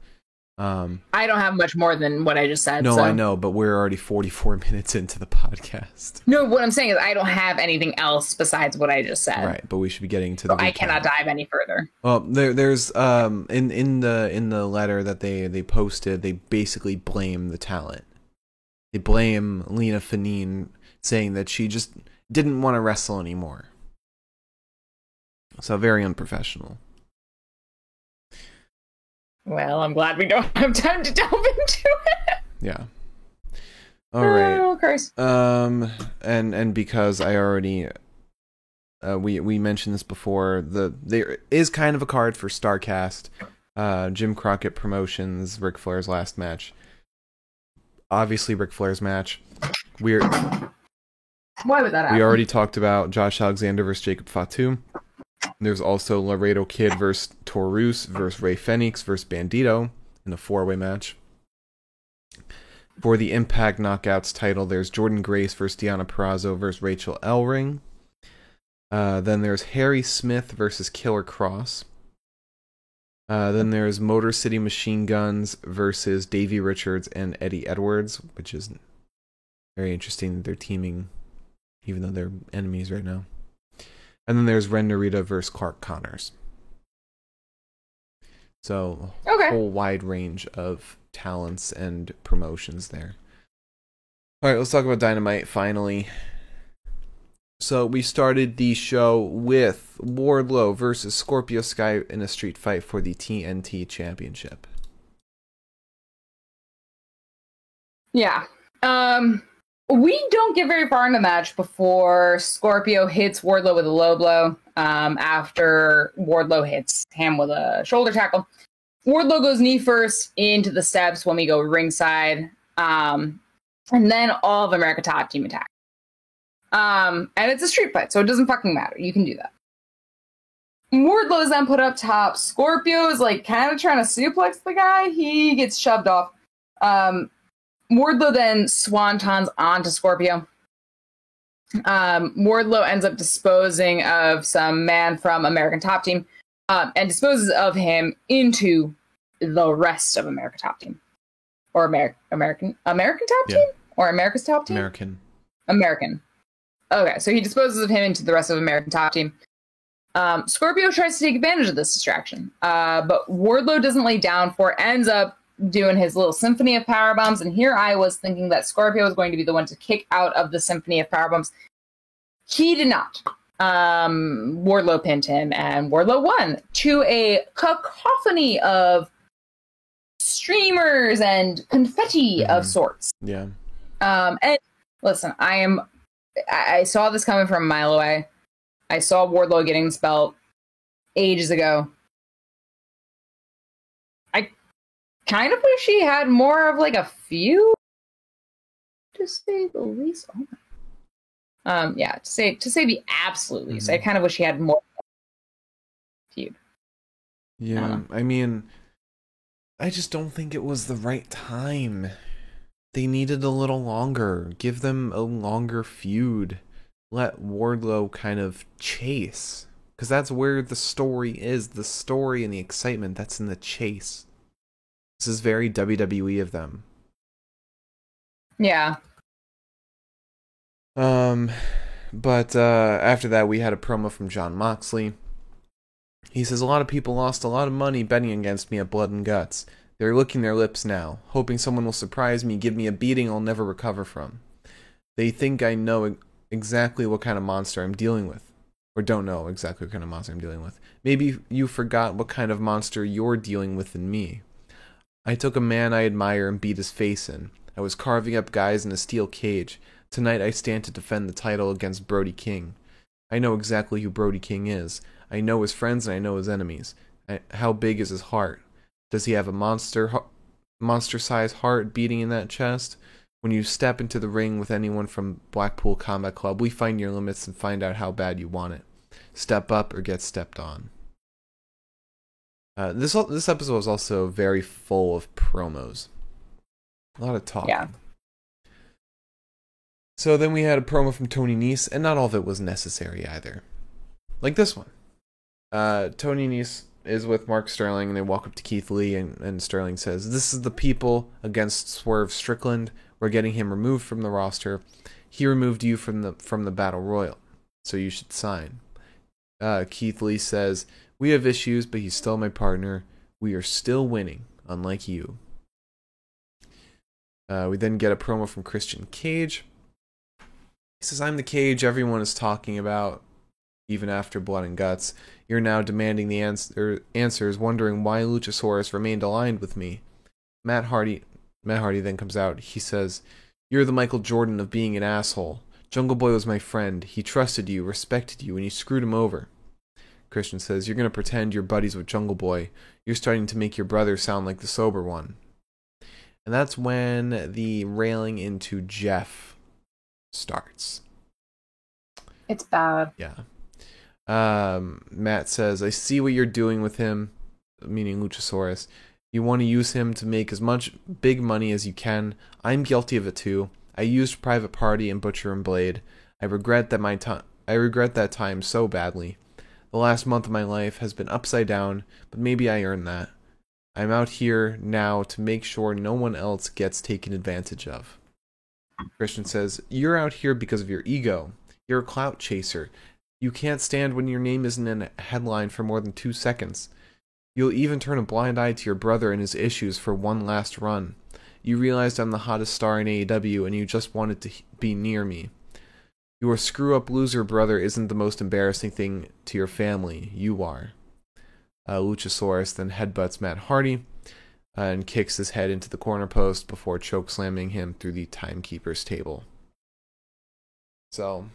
Um, I don't have much more than what I just said. no, so. I know, but we're already 44 minutes into the podcast. No, what I'm saying is I don't have anything else besides what I just said. Right, but we should be getting to the. I cannot dive any further. Well, there, there's um in in the in the letter that they they posted, they basically blame the talent. They blame Lena Fanine, saying that she just didn't want to wrestle anymore. So very unprofessional. Well, I'm glad we don't have time to delve into it. Yeah. All right. Oh, Christ. Um, and and because I already, uh, we we mentioned this before. The there is kind of a card for Starcast, uh, Jim Crockett Promotions, Ric Flair's last match. Obviously, Ric Flair's match. We're Why would that happen? we already talked about Josh Alexander versus Jacob Fatu. There's also Laredo Kid versus Taurus versus Rey Fenix versus Bandito in a four way match. For the Impact Knockouts title, there's Jordynne Grace versus Deonna Purrazzo versus Rachael Ellering. Uh, then there's Harry Smith versus Killer Kross. Uh, then there's Motor City Machine Guns versus Davey Richards and Eddie Edwards, which is very interesting that they're teaming, even though they're enemies right now. And then there's Ren Narita versus Clark Connors. So Okay. whole wide range of talents and promotions there. All right, let's talk about Dynamite finally. So we started the show with Wardlow versus Scorpio Sky in a street fight for the TNT Championship. Yeah. Um, we don't get very far in the match before Scorpio hits Wardlow with a low blow. Um, after Wardlow hits him with a shoulder tackle, Wardlow goes knee first into the steps when we go ringside. Um, and then all of America Top Team attack. Um, and it's a street fight, so it doesn't fucking matter. You can do that. Wardlow is then put up top. Scorpio is like kind of trying to suplex the guy. He gets shoved off. Um, Wardlow then swantons onto Scorpio. Um, Wardlow ends up disposing of some man from American Top Team um, and disposes of him into the rest of America Top Team. Or Amer- American American Top Yeah. Team? Or America's Top Team? American. American. Okay, so he disposes of him into the rest of American Top Team. Um, Scorpio tries to take advantage of this distraction, uh, but Wardlow doesn't lay down for. it, Ends up doing his little symphony of power bombs, and here I was thinking that Scorpio was going to be the one to kick out of the symphony of power bombs. He did not. Um, Wardlow pinned him, and Wardlow won to a cacophony of streamers and confetti of Mhm. sorts. Yeah. Um, and listen, I am. I, I saw this coming from a mile away. I saw Wardlow getting this belt ages ago. Kind of wish he had more of like a few, to say the least. Oh my. Um, yeah, to say to say the absolute least, I Mhm. kind of wish he had more feud. Yeah. Uh-huh. I mean, I just don't think it was the right time. They needed a little longer. Give them a longer feud. Let Wardlow kind of chase. Because that's where the story is. The story and the excitement that's in the chase. This is very WWE of them. Yeah, Um, but uh, after that, we had a promo from Jon Moxley. He says, A lot of people lost a lot of money betting against me at Blood and Guts. They're licking their lips now, hoping someone will surprise me, give me a beating I'll never recover from. They think I know exactly what kind of monster I'm dealing with. Or don't know exactly what kind of monster I'm dealing with. Maybe you forgot what kind of monster you're dealing with in me. I took a man I admire and beat his face in. I was carving up guys in a steel cage. Tonight I stand to defend the title against Brody King. I know exactly who Brody King is. I know his friends and I know his enemies. I, how big is his heart? Does he have a monster monster-sized heart beating in that chest? When you step into the ring with anyone from Blackpool Combat Club, we find your limits and find out how bad you want it. Step up or get stepped on. Uh, this this episode was also very full of promos. A lot of talking. Yeah. So then we had a promo from Tony Nese, and not all of it was necessary either. Like this one. Uh, Tony Nese is with Mark Sterling, and they walk up to Keith Lee, and, and Sterling says, This is the people against Swerve Strickland. We're getting him removed from the roster. He removed you from the from the Battle Royal, so you should sign. Uh, Keith Lee says, We have issues, but he's still my partner. We are still winning, unlike you. Uh, we then get a promo from Christian Cage. He says, I'm the cage everyone is talking about, even after Blood and Guts. You're now demanding the answer, answers, wondering why Luchasaurus remained aligned with me. Matt Hardy, Matt Hardy then comes out. He says, You're the Michael Jordan of being an asshole. Jungle Boy was my friend. He trusted you, respected you, and you screwed him over. Christian says, You're going to pretend you're buddies with Jungle Boy. You're starting to make your brother sound like the sober one. And that's when the railing into Jeff starts. It's bad. Yeah. Um, Matt says, I see what you're doing with him, meaning Luchasaurus. You want to use him to make as much big money as you can. I'm guilty of it too. I used Private Party and Butcher and Blade. I regret that my time. I regret that time so badly. The last month of my life has been upside down, but maybe I earned that. I'm out here now to make sure no one else gets taken advantage of. Christian says, You're out here because of your ego. You're a clout chaser. You can't stand when your name isn't in a headline for more than two seconds. You'll even turn a blind eye to your brother and his issues for one last run. You realized I'm the hottest star in AEW and you just wanted to be near me. Your screw up loser brother isn't the most embarrassing thing to your family. You are. Uh, Luchasaurus then headbutts Matt Hardy uh, and kicks his head into the corner post before choke slamming him through the timekeeper's table. So,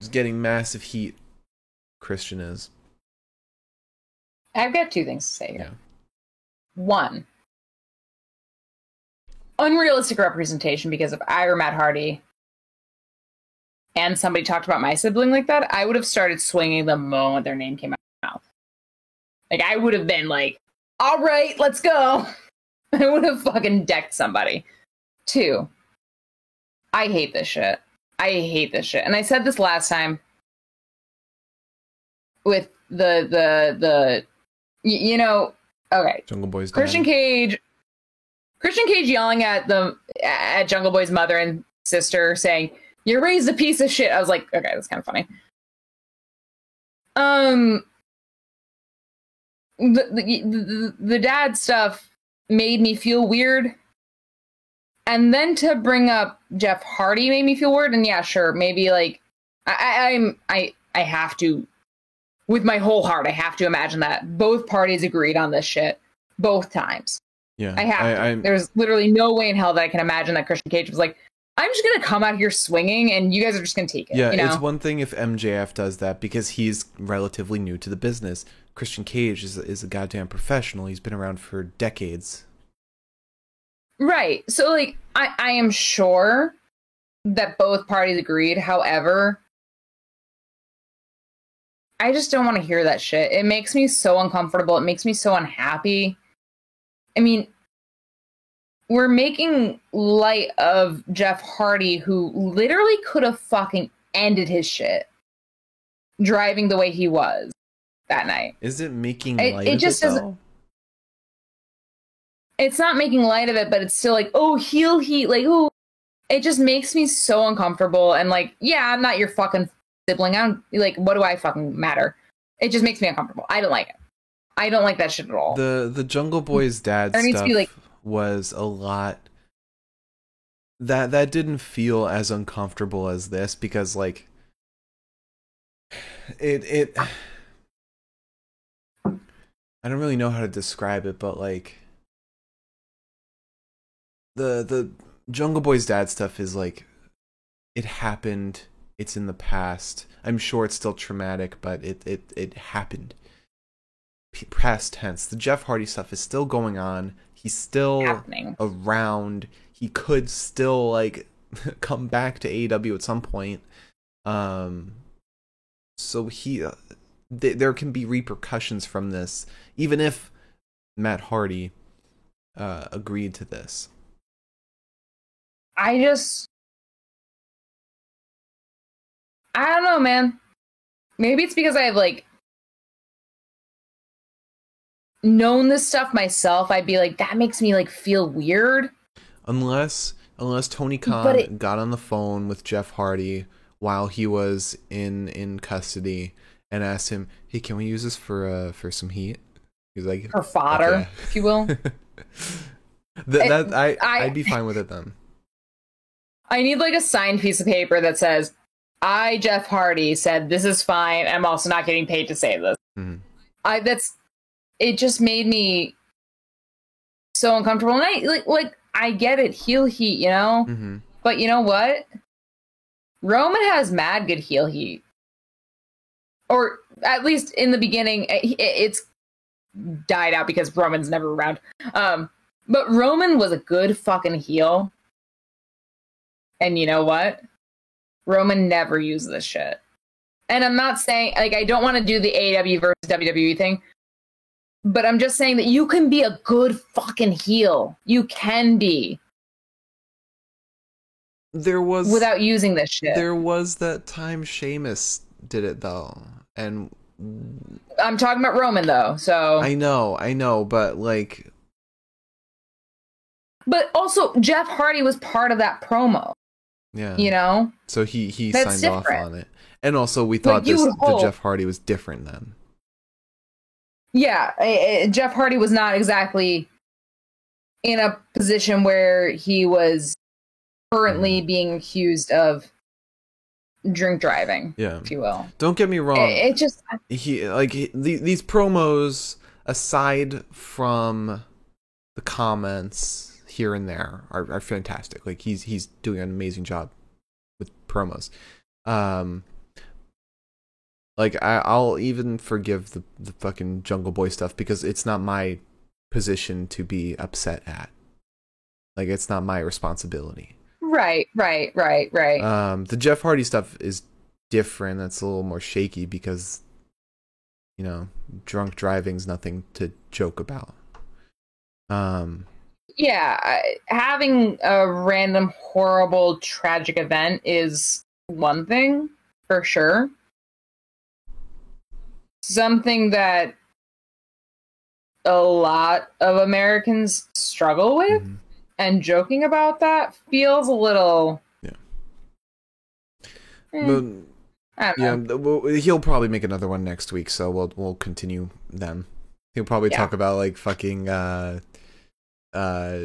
he's getting massive heat. Christian is. I've got two things to say here. Yeah. One, unrealistic representation because if I were Matt Hardy and somebody talked about my sibling like that, I would have started swinging the moment their name came out of my mouth. Like, I would have been like, all right, let's go. I would have fucking decked somebody. Two, I hate this shit. I hate this shit. And I said this last time with the, the, the, y- you know, okay, Jungle Boy's Christian dying. Cage, Christian Cage yelling at the at Jungle Boy's mother and sister, saying, "You raised a piece of shit." I was like, okay, that's kind of funny. Um, the the, the the dad stuff made me feel weird, and then to bring up Jeff Hardy made me feel weird. And yeah, sure, maybe like I, I I'm I I have to with my whole heart, I have to imagine that both parties agreed on this shit both times. Yeah, I have. to. I'm- There's literally no way in hell that I can imagine that Christian Cage was like, "I'm just gonna come out here swinging, and you guys are just gonna take it." Yeah, you know? it's one thing if MJF does that because he's relatively new to the business. Christian Cage is is a goddamn professional. He's been around for decades. right. So, like, I I am sure that both parties agreed. However, I just don't want to hear that shit. It makes me so uncomfortable. It makes me so unhappy. I mean, we're making light of Jeff Hardy, who literally could have fucking ended his shit driving the way he was that night. Is it making light it of just it just doesn't- though? It's not making light of it, but it's still like, oh, heel heat, like, oh, it just makes me so uncomfortable. And like, yeah, I'm not your fucking sibling. I don't like, what do I fucking matter? It just makes me uncomfortable. I don't like it. I don't like that shit at all. The the Jungle Boy's dad There needs stuff to be, like- was a lot. That that didn't feel as uncomfortable as this because like it it I don't really know how to describe it, but like the the Jungle Boy's dad stuff is like it happened, it's in the past. I'm sure it's still traumatic, but it it it happened. Past tense. The Jeff Hardy stuff is still going on he's still happening. around. He could still like come back to AEW at some point. Um, so he, uh, th- there can be repercussions from this, even if Matt Hardy uh, agreed to this. I just, I don't know, man. Maybe it's because I have like known this stuff myself. I'd be like, that makes me like feel weird. Unless unless Tony Khan it- got on the phone with Jeff Hardy while he was in in custody and asked him, "Hey, can we use this for uh for some heat?" He's like, Or fodder, Okay. if you will. Th- that I, I- I'd be fine with it then. I need like a signed piece of paper that says, I, Jeff Hardy, said this is fine. I'm also not getting paid to say this. Mhm. I that's it just made me so uncomfortable. And I like like I get it, heel heat, you know? hmm But you know what? Roman has mad good heel heat. Or at least in the beginning, it- it- it's died out because Roman's never around. Um, but Roman was a good fucking heel. And you know what? Roman never used this shit. And I'm not saying, like, I don't want to do the AEW versus WWE thing, but I'm just saying that you can be a good fucking heel. You can be There was without using this shit. there was that time Sheamus did it though, and I'm talking about Roman though. So, I know, I know, but like, but also Jeff Hardy was part of that promo. yeah, You know, So he he That's signed off on it, and also we thought this the Jeff Hardy was different then. Yeah. eh, eh, Jeff Hardy was not exactly in a position where he was currently Mm-hmm. being accused of drink driving, Yeah, if you will. don't get me wrong. It, it just he like he, the, these promos aside from the comments here and there are, are fantastic like he's he's doing an amazing job with promos um like I, i'll even forgive the, the fucking jungle boy stuff because it's not my position to be upset at like it's not my responsibility right, right, right, right. um, the Jeff Hardy stuff is different. That's a little more shaky because, you know, drunk driving's nothing to joke about. Um, yeah, having a random horrible tragic event is one thing for sure. Something that a lot of Americans struggle with, mhm. and joking about that feels a little. Yeah. Eh, but, I don't yeah, know. th- well, he'll probably make another one next week, so we'll we'll continue them. He'll probably Yeah. talk about like fucking uh, uh,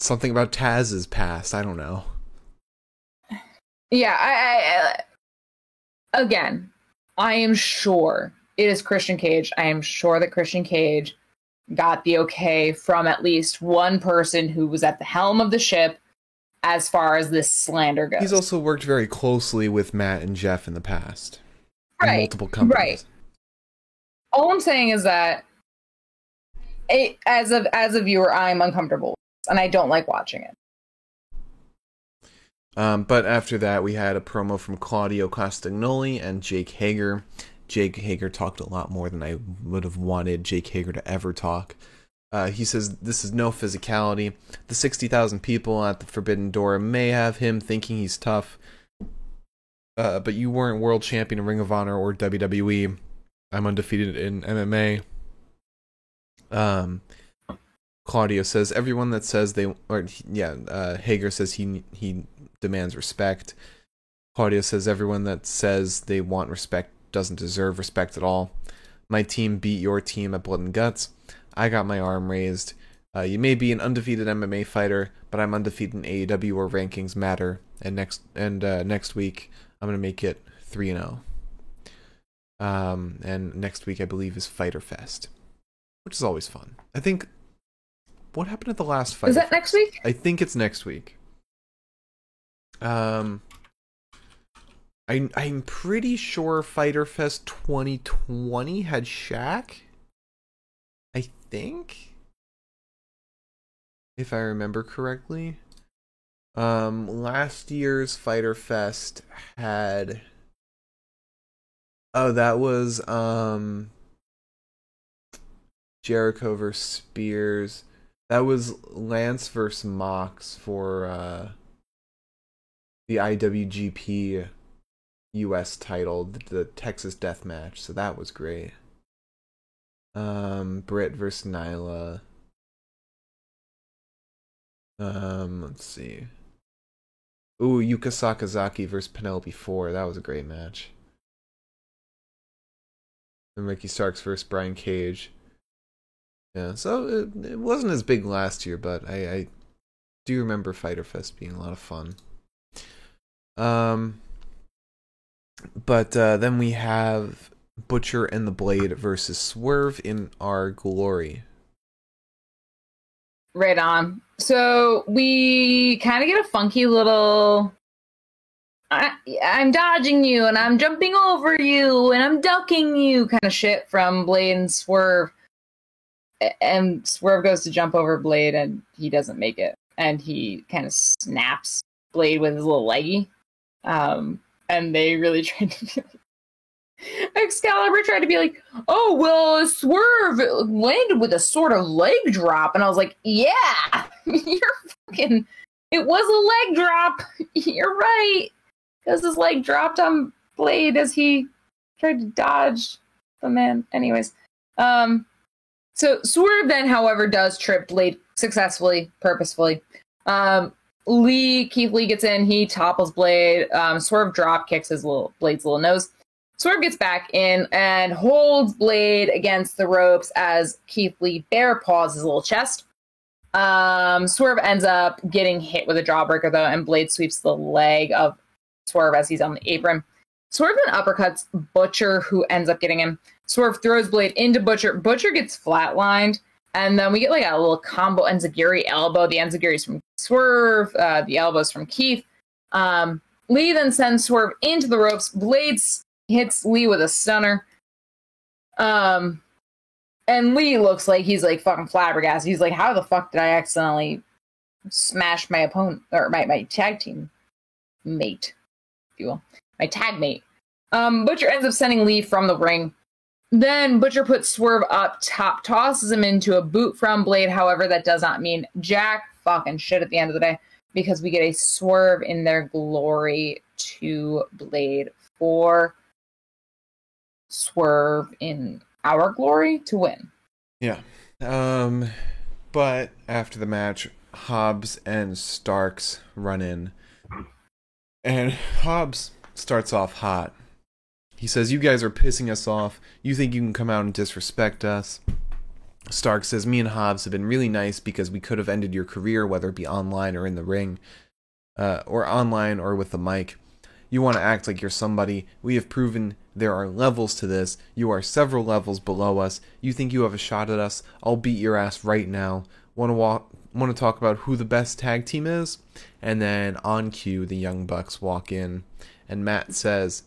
something about Taz's past. I don't know. Yeah, I, I, I again, I am sure it is Christian Cage. I am sure that Christian Cage got the okay from at least one person who was at the helm of the ship as far as this slander goes. He's also worked very closely with Matt and Jeff in the past. in Right, multiple companies. right. All I'm saying is that it, as of as a viewer, I'm uncomfortable and I don't like watching it. Um, but after that, we had a promo from Claudio Castagnoli and Jake Hager. Jake Hager talked a lot more than I would have wanted Jake Hager to ever talk. Uh, he says this is no physicality. The 60,000 people at the Forbidden Door may have him thinking he's tough, uh, but you weren't world champion in Ring of Honor or WWE. I'm undefeated in MMA. Um, Claudio says everyone that says they or yeah, uh, Hager says he he demands respect. Claudio says everyone that says they want respect doesn't deserve respect at all. My team beat your team at Blood and Guts. I got my arm raised. Uh, you may be an undefeated MMA fighter, but I'm undefeated in AEW where rankings matter. And next and uh, next week I'm gonna make it three and zero. Um, and next week I believe is Fighter Fest, which is always fun. I think. What happened at the last fight? Is that Fest? next week? I think it's next week. Um, I I'm pretty sure Fighter Fest 2020 had Shaq. I think, if I remember correctly. Um, last year's Fighter Fest had. Oh, that was um. Jericho versus Spears. That was Lance versus Mox for uh, the IWGP U.S. title, the, Texas Death Match. So that was great. Um, Britt versus Nyla. Um, let's see. Ooh, Yuka Sakazaki versus Penelope Ford. That was a great match. And Ricky Starks versus Brian Cage. Yeah, so it, it wasn't as big last year, but I, I do remember Fighter Fest being a lot of fun. Um, but uh, then we have Butcher and the Blade versus Swerve in our glory. Right on. So we kind of get a funky little. I, I'm dodging you and I'm jumping over you and I'm ducking you kind of shit from Blade and Swerve. And Swerve goes to jump over Blade and he doesn't make it. And he kind of snaps Blade with his little leggy. Um, and they really tried to Excalibur tried to be like, oh, well, Swerve landed with a sort of leg drop. And I was like, yeah, you're fucking, it was a leg drop. You're right. Because his leg dropped on Blade as he tried to dodge the man. Anyways, um, so Swerve then, however, does trip Blade successfully, purposefully. Um, Lee, Keith Lee gets in, he topples Blade. Um, Swerve drop kicks his little Blade's little nose. Swerve gets back in and holds Blade against the ropes as Keith Lee bear paws his little chest. Um, Swerve ends up getting hit with a jawbreaker though, and Blade sweeps the leg of Swerve as he's on the apron. Swerve then uppercuts Butcher, who ends up getting him. Swerve throws Blade into Butcher. Butcher gets flatlined, and then we get like a little combo Enziguri elbow. The Enziguri's from Swerve, uh, the elbows from Keith. Um, Lee then sends Swerve into the ropes. Blades hits Lee with a stunner. Um, and Lee looks like he's like fucking flabbergasted. He's like, "How the fuck did I accidentally smash my opponent or my my tag team mate, if you will, my tag mate?" Um, Butcher ends up sending Lee from the ring. Then Butcher puts Swerve up top, tosses him into a boot from Blade. However, that does not mean jack fucking shit at the end of the day because we get a swerve in their glory to Blade for Swerve in our glory to win. Yeah. Um but after the match, Hobbs and Starks run in. And Hobbs starts off hot. He says, You guys are pissing us off. You think you can come out and disrespect us. Stark says, Me and Hobbs have been really nice because we could have ended your career, whether it be online or in the ring, uh, or online or with the mic. You want to act like you're somebody. We have proven there are levels to this. You are several levels below us. You think you have a shot at us? I'll beat your ass right now. Want to walk? Want to talk about who the best tag team is? And then on cue, the Young Bucks walk in, and Matt says,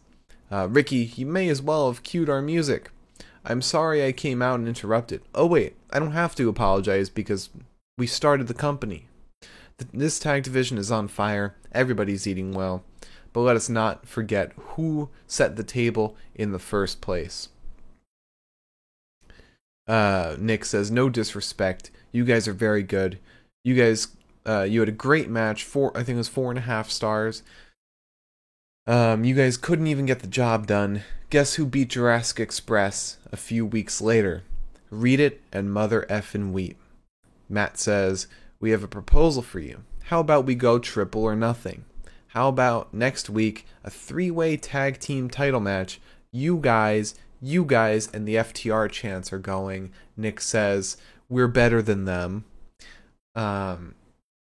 uh, "Ricky, you may as well have cued our music." I'm sorry I came out and interrupted. Oh wait, I don't have to apologize because we started the company. This tag division is on fire. Everybody's eating well but let us not forget who set the table in the first place. Uh, Nick says, "No disrespect. You guys are very good. You guys, uh, you had a great match. Four, I think it was four and a half stars. Um, you guys couldn't even get the job done. Guess who beat Jurassic Express a few weeks later? Read it and mother effin' weep." Matt says, "We have a proposal for you. How about we go triple or nothing?" How about next week a three way tag team title match? You guys, you guys, and the FTR chants are going. Nick says, We're better than them. Um,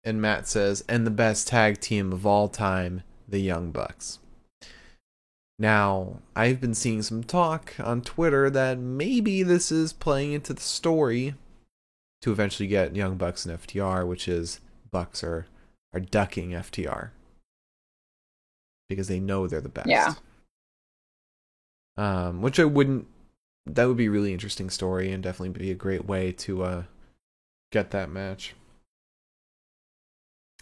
and Matt says, And the best tag team of all time, the Young Bucks. Now, I've been seeing some talk on Twitter that maybe this is playing into the story to eventually get Young Bucks and FTR, which is Bucks are, are ducking FTR because they know they're the best. Yeah. Um, which I wouldn't. That would be a really interesting story and definitely be a great way to uh get that match.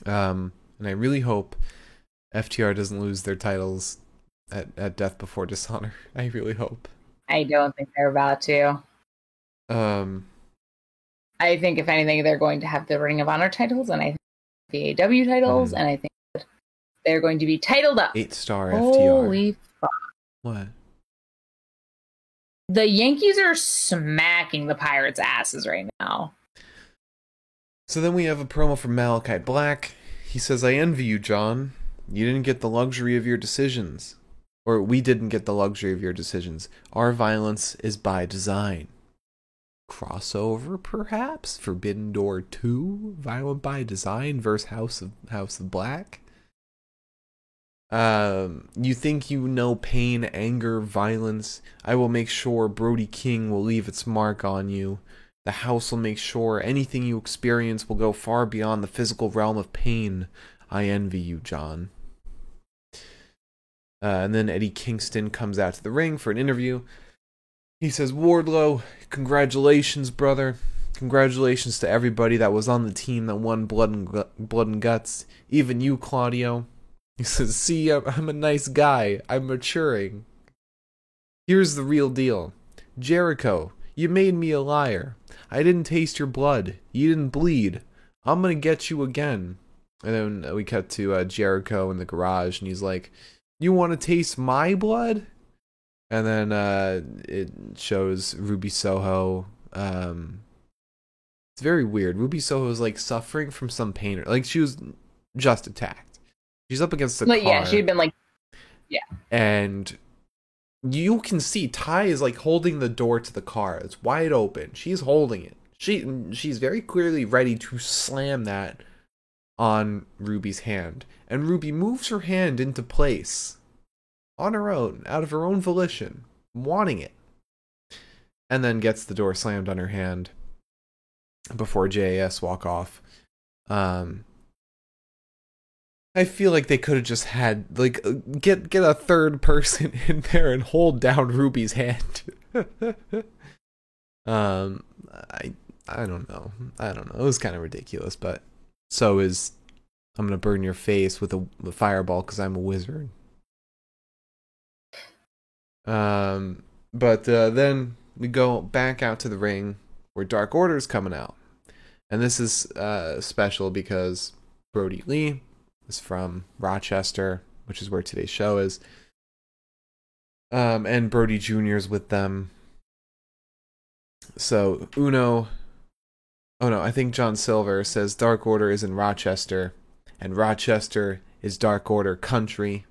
Um, and I really hope FTR doesn't lose their titles at at Death Before Dishonor. I really hope. I don't think they're about to. Um, I think if anything, they're going to have the Ring of Honor titles, and I think the AW titles, Mm. and I think they're going to be titled up. eight star Holy FTR. fuck! What? The Yankees are smacking the Pirates' asses right now. So then we have a promo from Malachi Black. He says, I envy you, John. You didn't get the luxury of your decisions. Or we didn't get the luxury of your decisions. Our violence is by design. Crossover, perhaps? Forbidden Door 2? Violent by Design versus House of House of Black? Um, you think you know pain, anger, violence? I will make sure Brody King will leave its mark on you. The house will make sure anything you experience will go far beyond the physical realm of pain. I envy you, Jon. Uh, and then Eddie Kingston comes out to the ring for an interview. He says, Wardlow, congratulations, brother. Congratulations to everybody that was on the team that won Blood and, Gu- Blood and Guts. Even you, Claudio. He says, See, I'm, a nice guy. I'm maturing. Here's the real deal Jericho, you made me a liar. I didn't taste your blood. You didn't bleed. I'm gonna get you again. And then we cut to uh, Jericho in the garage, and he's like, You want to taste my blood? And then uh, it shows Ruby Soho. Um, it's very weird. Ruby Soho is like suffering from some pain. Like she was just attacked. She's up against the Like, car yeah, she'd been like, yeah. and you can see Tay is like holding the door to the car. It's wide open. She's holding it. She she's very clearly ready to slam that on Ruby's hand. And Ruby moves her hand into place on her own, out of her own volition, wanting it. And then gets the door slammed on her hand before JAS walk off. Um I feel like they could have just had like uh, get get a third person in there and hold down Ruby's hand. um, I I don't know. I don't know. It was kind of ridiculous, but so is I'm gonna burn your face with a, a fireball because I'm a wizard. Um, but uh, then we go back out to the ring where Dark Order's coming out, and this is uh, special because Brodie Lee is from Rochester, which is where today's show is. Um, and Brodie Jr. is with them. So Uno, oh no, I think John Silver says Dark Order is in Rochester, and Rochester is Dark Order country.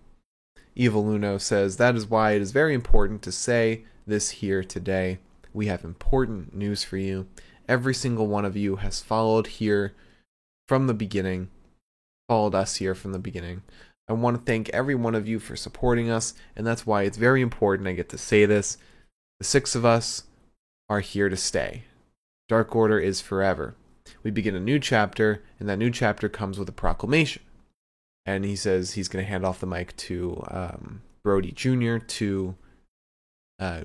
Evil Uno says that is why it is very important to say this here today. We have important news for you. Every single one of you has followed here from the beginning followed us here from the beginning. I want to thank every one of you for supporting us, and that's why it's very important I get to say this. The six of us are here to stay. Dark Order is forever. We begin a new chapter, and that new chapter comes with a proclamation. And he says he's going to hand off the mic to um, Brodie Jr. to uh,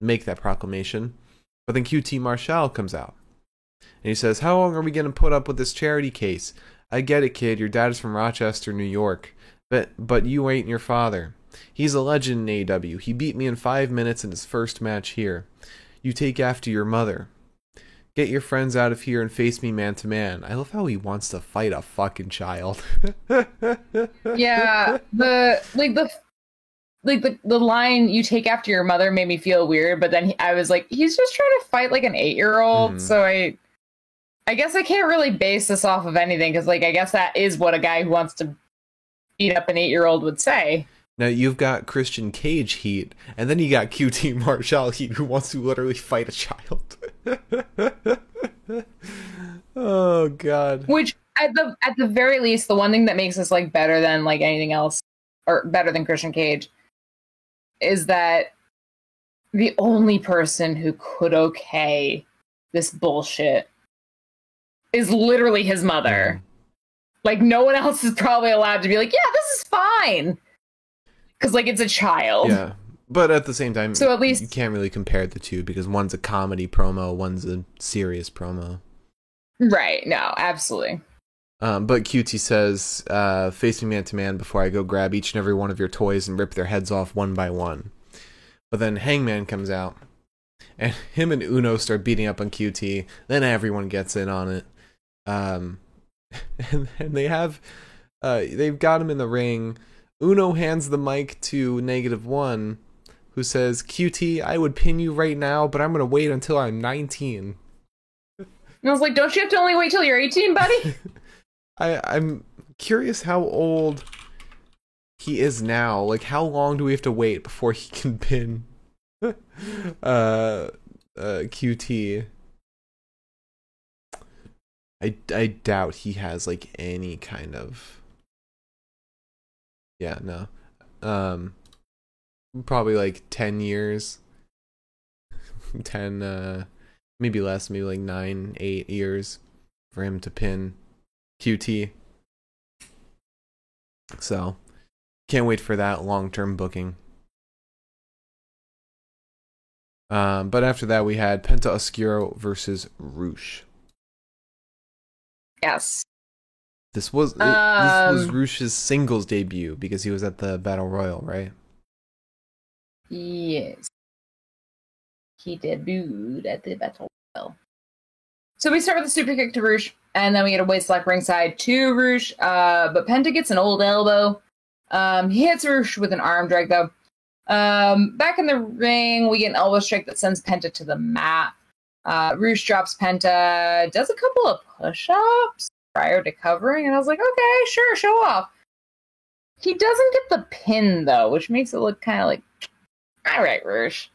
make that proclamation. But then QT Marshall comes out. And he says, How long are we going to put up with this charity case? I get it, kid. Your dad is from Rochester, New York. But but you ain't your father. He's a legend in AW. He beat me in five minutes in his first match here. You take after your mother. Get your friends out of here and face me man to man. I love how he wants to fight a fucking child. yeah, the like the like the the line "you take after your mother" made me feel weird, but then he, I was like, he's just trying to fight like an eight year old. Mhm. So I, I guess I can't really base this off of anything because like I guess that is what a guy who wants to beat up an eight year old would say. Now you've got Christian Cage heat, and then you got QT Marshall heat, who wants to literally fight a child. oh god. Which at the at the very least, the one thing that makes this like better than like anything else, or better than Christian Cage, is that the only person who could okay this bullshit is literally his mother. Like no one else is probably allowed to be like, yeah, this is fine, because like it's a child. Yeah. But at the same time, So at least- you can't really compare the two because one's a comedy promo, one's a serious promo. Right? No, absolutely. Um, but QT says, uh, face me man to man before I go grab each and every one of your toys and rip their heads off one by one. But then Hangman comes out, and him and Uno start beating up on QT. Then everyone gets in on it. Um, and, and they have, uh, they've got him in the ring. Uno hands the mic to Negative One, who says, "QT, I would pin you right now, but I'm gonna wait until I'm 19." And I was like, don't you have to only wait till you're 18, buddy? I I'm curious how old he is now. Like, how long do we have to wait before he can pin uh, uh, QT? I, I doubt he has like any kind of yeah no um probably like 10 years 10 uh maybe less maybe like 9 8 years for him to pin QT so can't wait for that long-term booking um but after that we had Penta Oscuro versus Roosh yes. This was this was Um, Roosh's singles debut because he was at the Battle Royal, right? Yes. He debuted at the Battle Royal. So we start with a super kick to Roosh, and then we get a waist lock ringside to Roosh. Uh, but Penta gets an old elbow. Um, he hits Roosh with an arm drag, though. Um, back in the ring, we get an elbow strike that sends Penta to the mat. Uh, Roosh drops Penta, does a couple of push ups prior to covering, and I was like, okay, sure, show off. He doesn't get the pin, though, which makes it look kind of like all right, Roosh.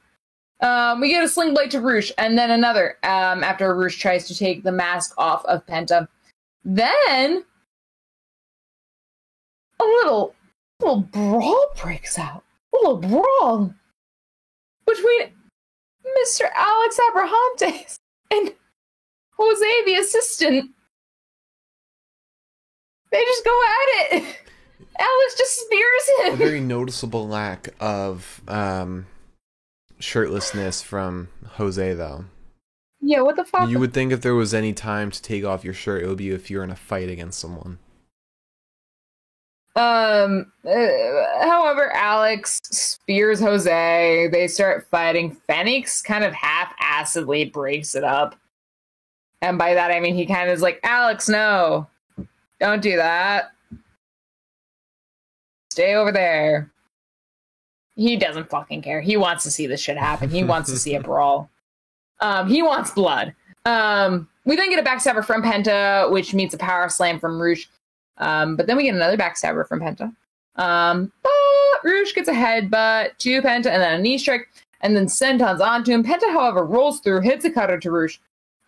Um, we get a sling blade to Roosh, and then another um, after Roosh tries to take the mask off of Penta. Then a little little brawl breaks out. A little brawl between Mr. Alex Abrahantes and Jose, the assistant. They just go at it. Alex just spears him. A very noticeable lack of um shirtlessness from Jose though. yeah, what the fuck? You would think if there was any time to take off your shirt, it would be if you're in a fight against someone. Um. uh, however, Alex spears Jose. They start fighting. Fenix kind of half-assedly breaks it up, and by that I mean he kind of is like, "Alex, no, don't do that. Stay over there." He doesn't fucking care. He wants to see this shit happen. He wants to see a brawl. Um. He wants blood. Um. We then get a backstabber from Penta, which meets a power slam from Roosh. Um, but then we get another backstabber from Penta. Um, but Roosh gets a headbutt to Penta and then a knee strike, and then Senton's onto him. Penta, however, rolls through, hits a cutter to Roosh,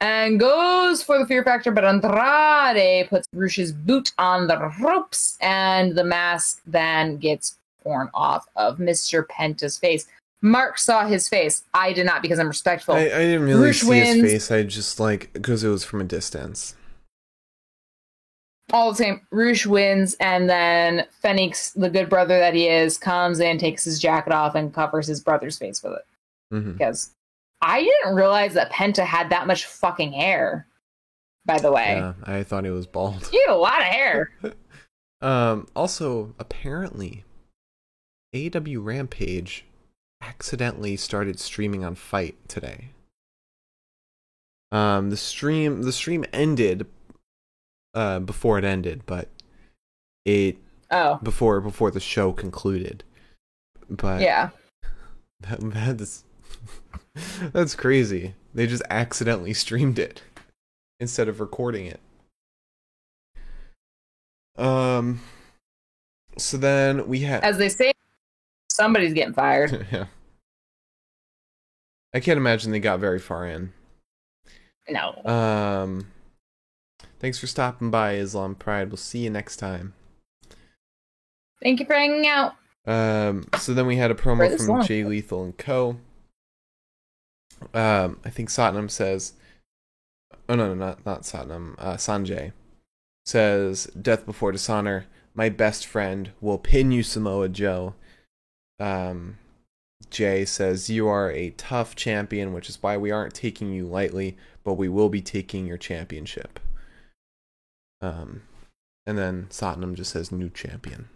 and goes for the fear factor, but Andrade puts Roosh's boot on the ropes, and the mask then gets torn off of Mr. Penta's face. Mark saw his face. I did not because I'm respectful. I, I didn't really see wins. his face. I just like because it was from a distance. all the same, Roosh wins, and then Fenix, the good brother that he is, comes in, takes his jacket off, and covers his brother's face with it. hmm Because I didn't realize that Penta had that much fucking hair. By the way, Yeah, I thought he was bald. he had a lot of hair. Um, also, apparently, AW Rampage accidentally started streaming on FITE today. Um, the stream the stream ended uh, before it ended, but it Oh, before before the show concluded. But yeah. that, that's that's crazy. They just accidentally streamed it instead of recording it. Um. So then we had. As they say, somebody's getting fired. yeah. I can't imagine they got very far in. No. Um. Thanks for stopping by, Islam Pride. We'll see you next time. Thank you for hanging out. Um, so then we had a promo from long. Jay Lethal and Co. Um, I think Satnam says, "Oh no, no, not not Satnam. Uh, Sonjay says, "Death before dishonor. My best friend will pin you, Samoa Joe." Um, Jay says, "You are a tough champion, which is why we aren't taking you lightly, but we will be taking your championship." Um, and then Satnam just says, "New champion."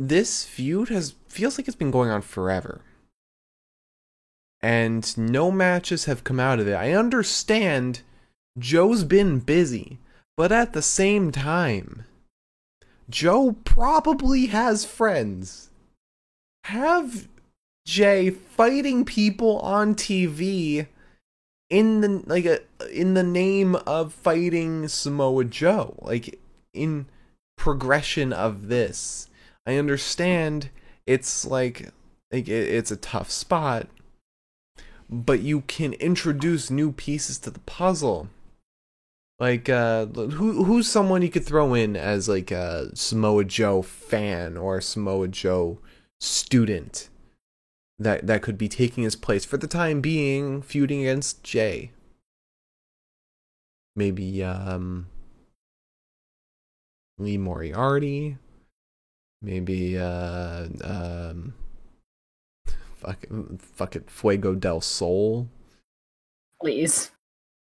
this feud has feels like it's been going on forever. And no matches have come out of it. I understand Joe's been busy, but at the same time, Joe probably has friends. have Jay fighting people on TV in the like a in the name of fighting Samoa Joe. Like in progression of this. I understand it's like like it, it's a tough spot, but you can introduce new pieces to the puzzle. Like uh who who's someone you could throw in as like a Samoa Joe fan or a Samoa Joe student that that could be taking his place for the time being feuding against Jay. Maybe um Lee Moriarty, maybe uh um fuck fuck it Fuego del Sol. Please.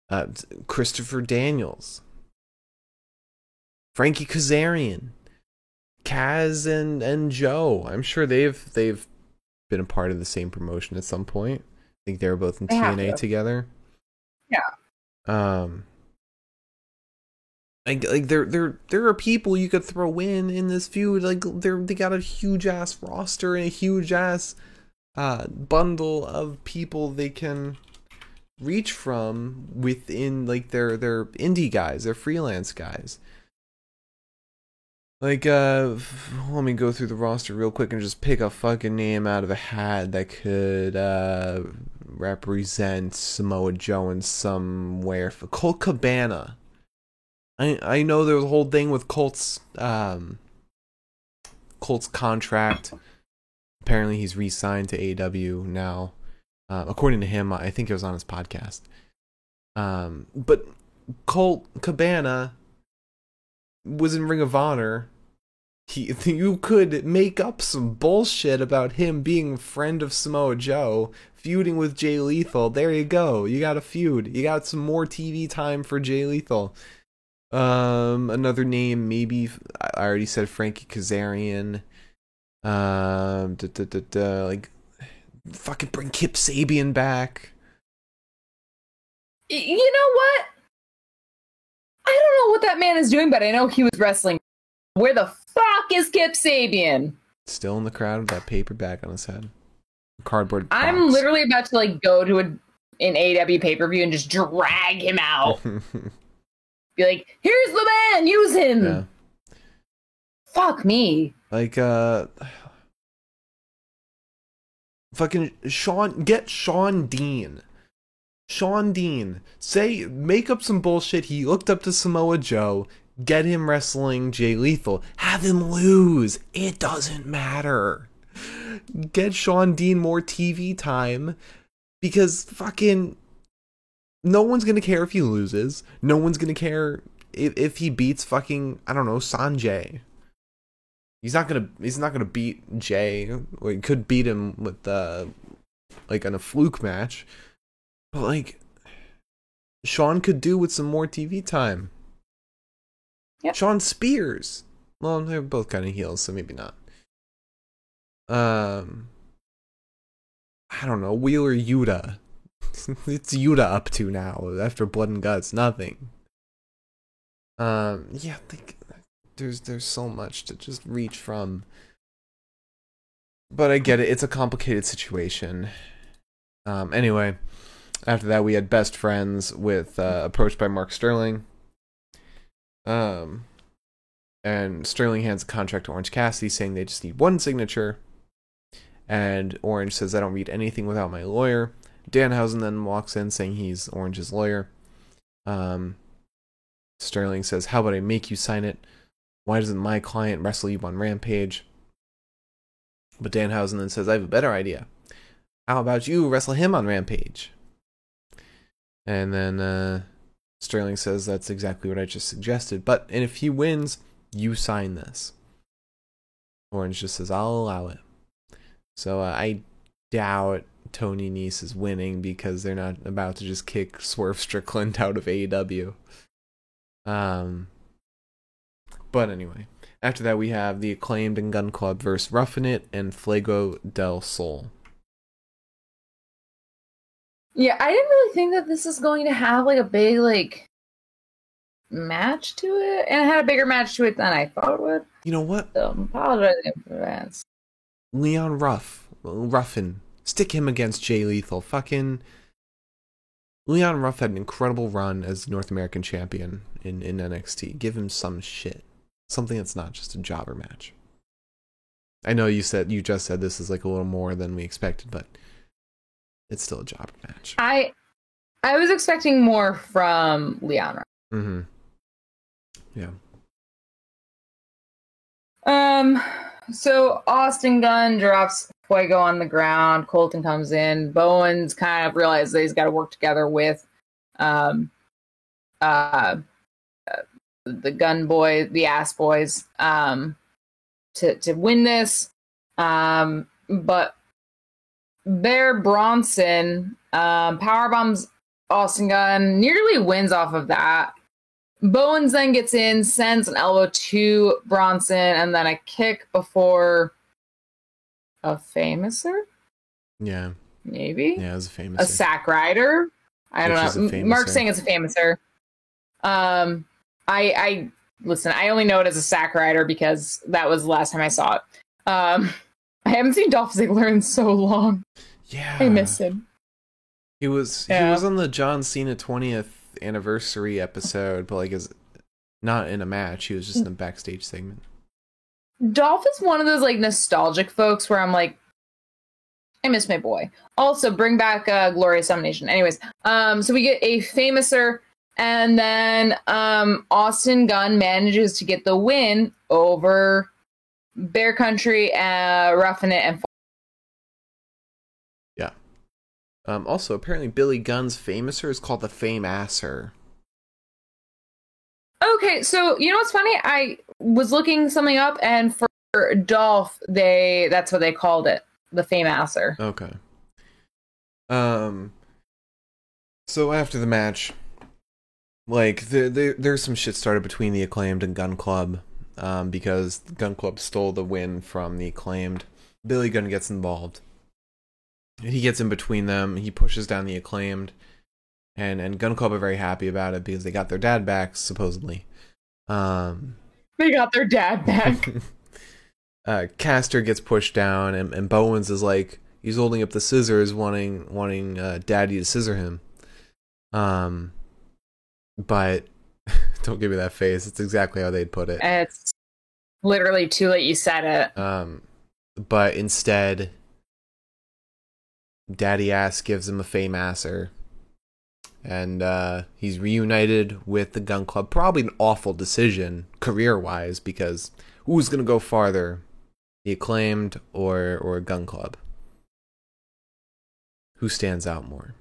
Uh Christopher Daniels. Frankie Kazarian. Kaz and and Joe. I'm sure they've they've been a part of the same promotion at some point. I think they were both in They TNA to. together. Yeah. Um like like there there there are people you could throw in in this feud like they're they got a huge ass roster and a huge ass uh bundle of people they can reach from within like their their indie guys, their freelance guys. Like, uh, let me go through the roster real quick and just pick a fucking name out of a hat that could, uh, represent Samoa Joe in somewhere. For Colt Cabana. I I know there was a whole thing with Colt's, um, Colt's contract. Apparently, he's re-signed to AEW now. Uh, according to him, I think it was on his podcast. Um, but Colt Cabana was in Ring of Honor. He, you could make up some bullshit about him being a friend of Samoa Joe, feuding with Jay Lethal. There you go. You got a feud. You got some more TV time for Jay Lethal. Um, another name, maybe I already said Frankie Kazarian. Um, da, da, da, like fucking bring Kip Sabian back. You know what? I don't know what that man is doing, but I know he was wrestling. Where the fuck is Kip Sabian? Still in the crowd with that paper bag on his head. Cardboard. I'm literally about to like go to a, an AW pay per view and just drag him out. Be like, here's the man, use him. yeah. Fuck me. Like uh fucking Shawn get Shawn Dean. Shawn Dean. Say make up some bullshit. He looked up to Samoa Joe. Get him wrestling Jay Lethal. Have him lose. It doesn't matter. Get Shawn Dean more TV time because fucking no one's gonna care if he loses. No one's gonna care if, if he beats fucking I don't know Sonjay. He's not gonna he's not gonna beat Jay. Or he could beat him with uh like in a fluke match. But like Shawn could do with some more TV time. Yep. Shawn Spears. Well, they're both kind of heels, so maybe not. Um I don't know, Wheeler Yuta. it's Yuta up to now after Blood and Guts, nothing. Um yeah, like there's there's so much to just reach from. But I get it. It's a complicated situation. Um. Anyway, after that we had best friends with uh, approached by Mark Sterling. Um. And Sterling hands a contract to Orange Cassidy, saying they just need one signature. And Orange says, "I don't read anything without my lawyer." Danhausen then walks in, saying he's Orange's lawyer. Um. Sterling says, "How about I make you sign it?" Why doesn't my client wrestle you on Rampage? But Danhausen then says, I have a better idea. How about you wrestle him on Rampage? And then uh, Sterling says, That's exactly what I just suggested. But and if he wins, you sign this. Orange just says, I'll allow it. So uh, I doubt Tony Nese is winning because they're not about to just kick Swerve Strickland out of AEW. Um, but anyway, after that we have the acclaimed and Gun Club versus Roughing It and Fuego del Sol. Yeah, I didn't really think that this is going to have like a big like match to it, and it had a bigger match to it than I thought it would. You know what? So I'm apologizing for that. Leon Ruff, Ruffin, stick him against Jay Lethal. Fucking Leon Ruff had an incredible run as North American champion in, in NXT. Give him some shit. Something that's not just a jobber match. I know you said you just said this is like a little more than we expected, but it's still a jobber match. I I was expecting more from Leon. Mm-hmm. Yeah. Um. So Austin Gunn drops Fuego on the ground. Colten comes in. Bowens kind of realizes that he's got to work together with, um, uh, the Gun Boy, the Ass Boys, um, to to win this. Um, but Bear Bronson um, power bombs Austin Gunn, nearly wins off of that. Bowens then gets in, sends an elbow to Bronson, and then a kick before a famouser? Yeah. Maybe? Yeah, it was a famous. A sack rider? I Which don't know. Mark's saying it's a famouser. Um, I, I listen. I only know it as a sack rider because that was the last time I saw it. Um, I haven't seen Dolph Ziggler in so long. Yeah. I miss him. He was he was on the John Cena 20th anniversary episode, but like as not in a match. He was just in a backstage segment. Dolph is one of those like nostalgic folks where I'm like, I miss my boy. Also, bring back uh, Glorious Domination. Anyways, um, so we get a famouser, and then um, Austin Gunn manages to get the win over Bear Country, uh, Roughing It, and yeah. Um, also, apparently Billy Gunn's famouser is called the Fame Asser. Okay, so you know what's funny? I was looking something up, and for Dolph, they that's what they called it, the Fameasser. Okay. Um. So after the match, like there, there there's some shit started between the acclaimed and Gun Club, um, because Gun Club stole the win from the acclaimed. Billy Gunn gets involved. He gets in between them. He pushes down the acclaimed, and and Gun Club are very happy about it because they got their dad back supposedly. Um. They got their dad back. uh, Caster gets pushed down, and, and Bowens is like he's holding up the scissors, wanting wanting uh, Daddy to scissor him. Um, but don't give me that face. It's exactly how they'd put it. it's literally too late. You said it. Um, but instead, Daddy Ass gives him a fame asser. And uh, he's reunited with the Gun Club. Probably an awful decision career wise because who's going to go farther? The acclaimed or, or Gun Club? Who stands out more?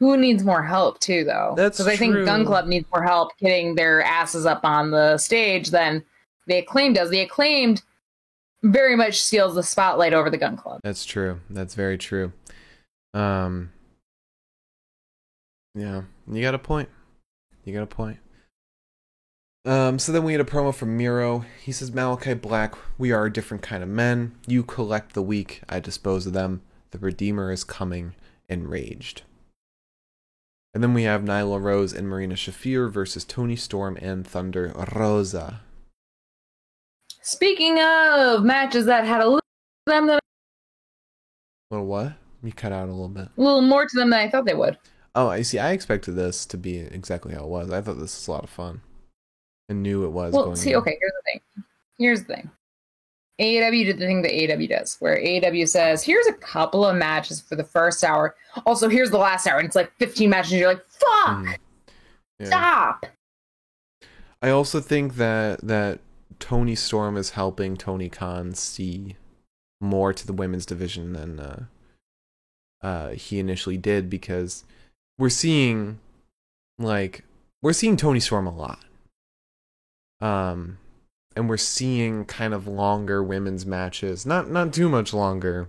Who needs more help too, though? That's because I think. Gun Club needs more help getting their asses up on the stage than the acclaimed does. The acclaimed very much steals the spotlight over the Gun Club. That's true. That's very true. Um, yeah, you got a point. You got a point. Um, so then we had a promo from Miro. He says, Malachi Black, we are a different kind of men. You collect the weak, I dispose of them. The Redeemer is coming, enraged. And then we have Nyla Rose and Marina Shafir versus Toni Storm and Thunder Rosa. Speaking of matches that had a little them than Well, what? You cut out a little bit. a little more to them than I thought they would. Oh, I see. I expected this to be exactly how it was. I thought this was a lot of fun. I knew it was. Going. Well, see, in. okay, here's the thing. Here's the thing. AEW did the thing that AEW does, where AEW says, here's a couple of matches for the first hour. Also, here's the last hour. And it's like 15 matches. And you're like, fuck, Mhm. Yeah. stop. I also think that that Toni Storm is helping Tony Khan see more to the women's division than uh, uh, he initially did because we're seeing like we're seeing Toni Storm a lot. Um and we're seeing kind of longer women's matches. Not not too much longer.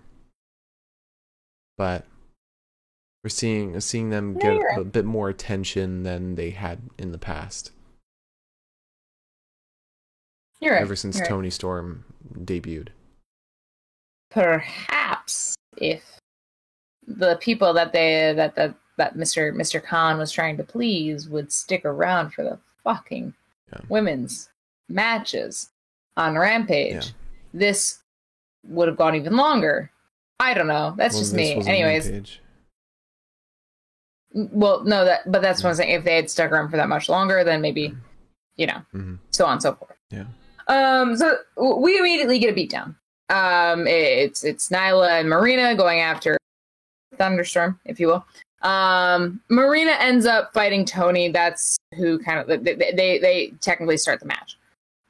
But we're seeing seeing them get a, bit more attention than they had in the past. You're right. ever since you're right. Toni Storm debuted. Perhaps if the people that they that that that Mr. Mr. Khan was trying to please would stick around for the fucking Yeah. women's matches on Rampage, Yeah. this would have gone even longer. I don't know. That's Well, just me. Anyways, Rampage. well, no, that but that's what I'm saying. If they had stuck around for that much longer, then maybe, you know, Mhm. so on and so forth. Yeah. Um. So we immediately get a beatdown. Um. It's it's Nyla and Marina going after Thunderstorm, if you will. Um. Marina ends up fighting Toni. That's who kind of they they, they technically start the match.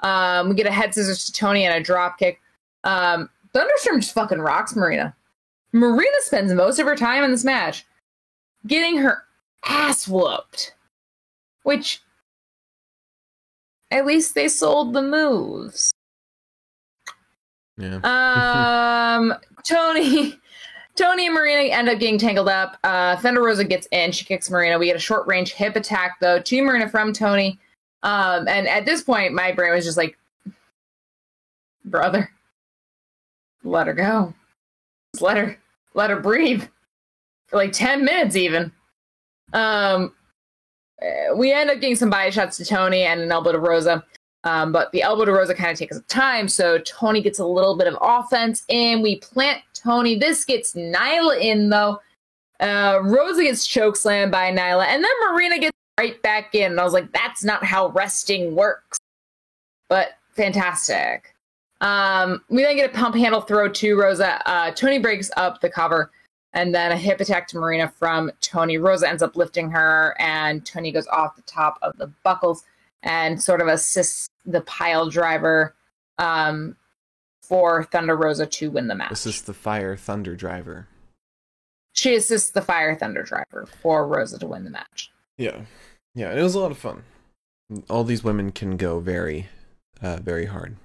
Um. We get a head scissors to Toni and a drop kick. Um. Thunderstorm just fucking rocks Marina. Marina spends most of her time in this match getting her ass whooped. Which, at least they sold the moves. Yeah. Um, Toni, Toni and Marina end up getting tangled up. Uh, Thunder Rosa gets in. She kicks Marina. We get a short range hip attack though to Marina from Toni. Um, and at this point, my brain was just like, brother, let her go. Just let her, let her breathe for like 10 minutes even. Um, uh, we end up getting some body shots to Toni and an elbow to Rosa. Um, but the elbow to Rosa kind of takes up time, so Toni gets a little bit of offense in. We plant Toni. This gets Nyla in though. Uh, Rosa gets chokeslammed by Nyla, and then Marina gets right back in. And I was like, that's not how resting works. But fantastic. Um, we then get a pump handle throw to Rosa. Uh, Toni breaks up the cover, and then a hip attack to Marina from Toni. Rosa ends up lifting her, and Toni goes off the top of the buckles and sort of assists the pile driver um, for Thunder Rosa to win the match. This is the Fire Thunder Driver. she assists the Fire Thunder driver for Rosa to win the match. Yeah. Yeah, it was a lot of fun. All these women can go very, uh, very hard.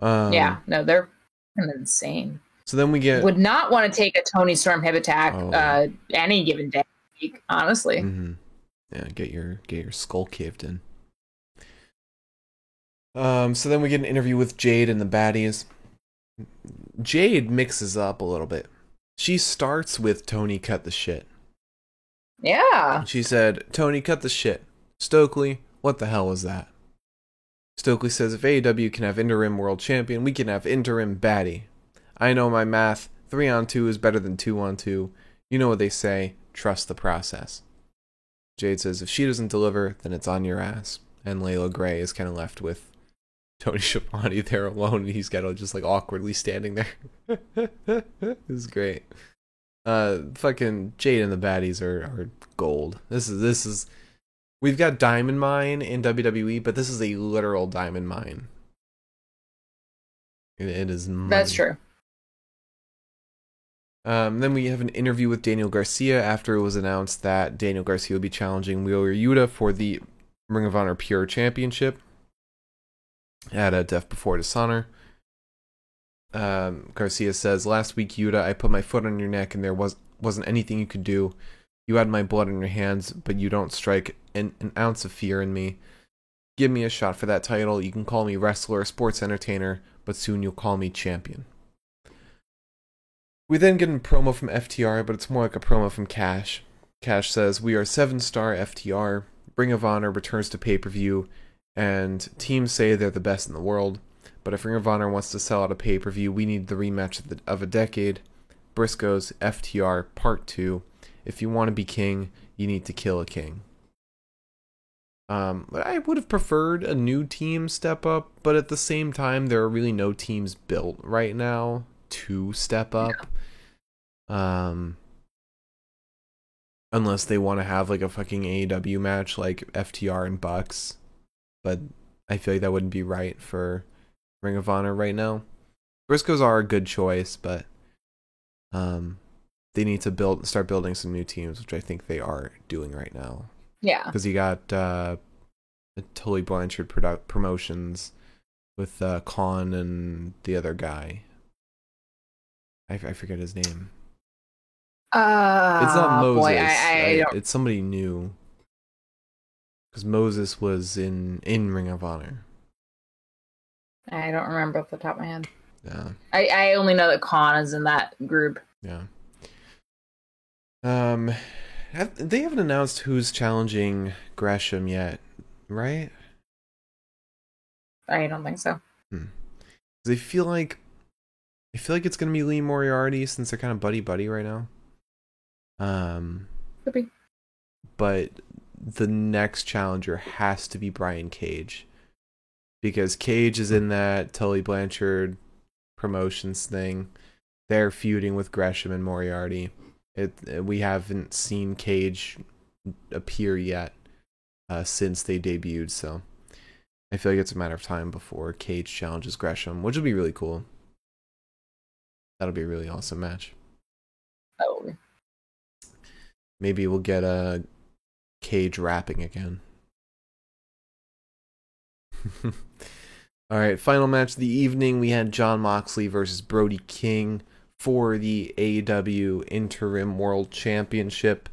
Um, yeah, no, they're insane. So then we get. Would not want to take a Toni Storm hip attack Oh. uh, any given day, honestly. Mhm. Yeah, get your get your skull caved in. Um, so then we get an interview with Jade and the baddies. Jade mixes up a little bit. She starts with Tony cut the shit. Yeah. She said, Tony cut the shit. Stokely, what the hell was that? Stokely says if AEW can have interim world champion, we can have interim baddie. I know my math. Three on two is better than two on two. You know what they say. Trust the process. Jade says if she doesn't deliver, then it's on your ass. And Leila Grey is kind of left with Tony Schiavone there alone, and he's got to just like awkwardly standing there. this is great. Uh, fucking Jade and the baddies are, are gold. This is this is. We've got Diamond Mine in WWE, but this is a literal diamond mine. It, it is. Money. That's true. Um, then we have an interview with Daniel Garcia after it was announced that Daniel Garcia will be challenging Wheeler Yuta for the Ring of Honor Pure Championship at a Death Before Dishonor. Um, Garcia says, "Last week, Yuta, I put my foot on your neck, and there was wasn't anything you could do. You had my blood on your hands, but you don't strike an, an ounce of fear in me. Give me a shot for that title. You can call me wrestler sports entertainer, but soon you'll call me champion." We then get a promo from FTR, but it's more like a promo from Cash. Cash says, We are seven star FTR. Ring of Honor returns to pay per view, and teams say they're the best in the world. But if Ring of Honor wants to sell out a pay per view, we need the rematch of, the, of a decade. Briscoes, FTR, Part 2. If you want to be king, you need to kill a king. Um, but I would have preferred a new team step up, but at the same time, there are really no teams built right now to step up. Um, unless they want to have like a fucking AEW match like FTR and Bucks, but I feel like that wouldn't be right for Ring of Honor right now. Briscoes are a good choice, but um, they need to build start building some new teams, which I think they are doing right now. Yeah. Because you got uh, Tully Blanchard produ- promotions with uh, Kaun and the other guy. I, I forget his name. Uh, It's not Moses. Boy, I, I? It's somebody new. Because Moses was in in Ring of Honor. I don't remember off the top of my head. Yeah, I, I only know that Kaun is in that group. yeah. Um, have, they haven't announced who's challenging Gresham yet, right? I don't think so. They feel like I feel like it's gonna be Lee Moriarty since they're kind of buddy buddy right now. Um, Could be. but the next challenger has to be Brian Cage because Cage is in that Tully Blanchard promotions thing. They're feuding with Gresham and Moriarty. It we haven't seen Cage appear yet uh, since they debuted, so I feel like it's a matter of time before Cage challenges Gresham, which will be really cool. That'll be a really awesome match. Oh, Maybe we'll get a Cage rapping again. All right, final match of the evening. We had Jon Moxley versus Brody King for the AEW Interim World Championship.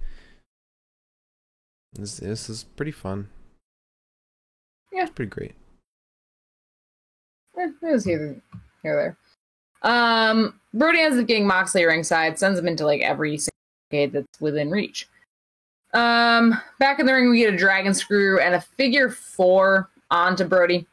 This, this is pretty fun. Yeah. It's pretty great. eh, it was here, here, there. Um, Brody ends up getting Moxley ringside, sends him into like every single that's within reach. Um, back in the ring, we get a dragon screw and a figure four onto Brody.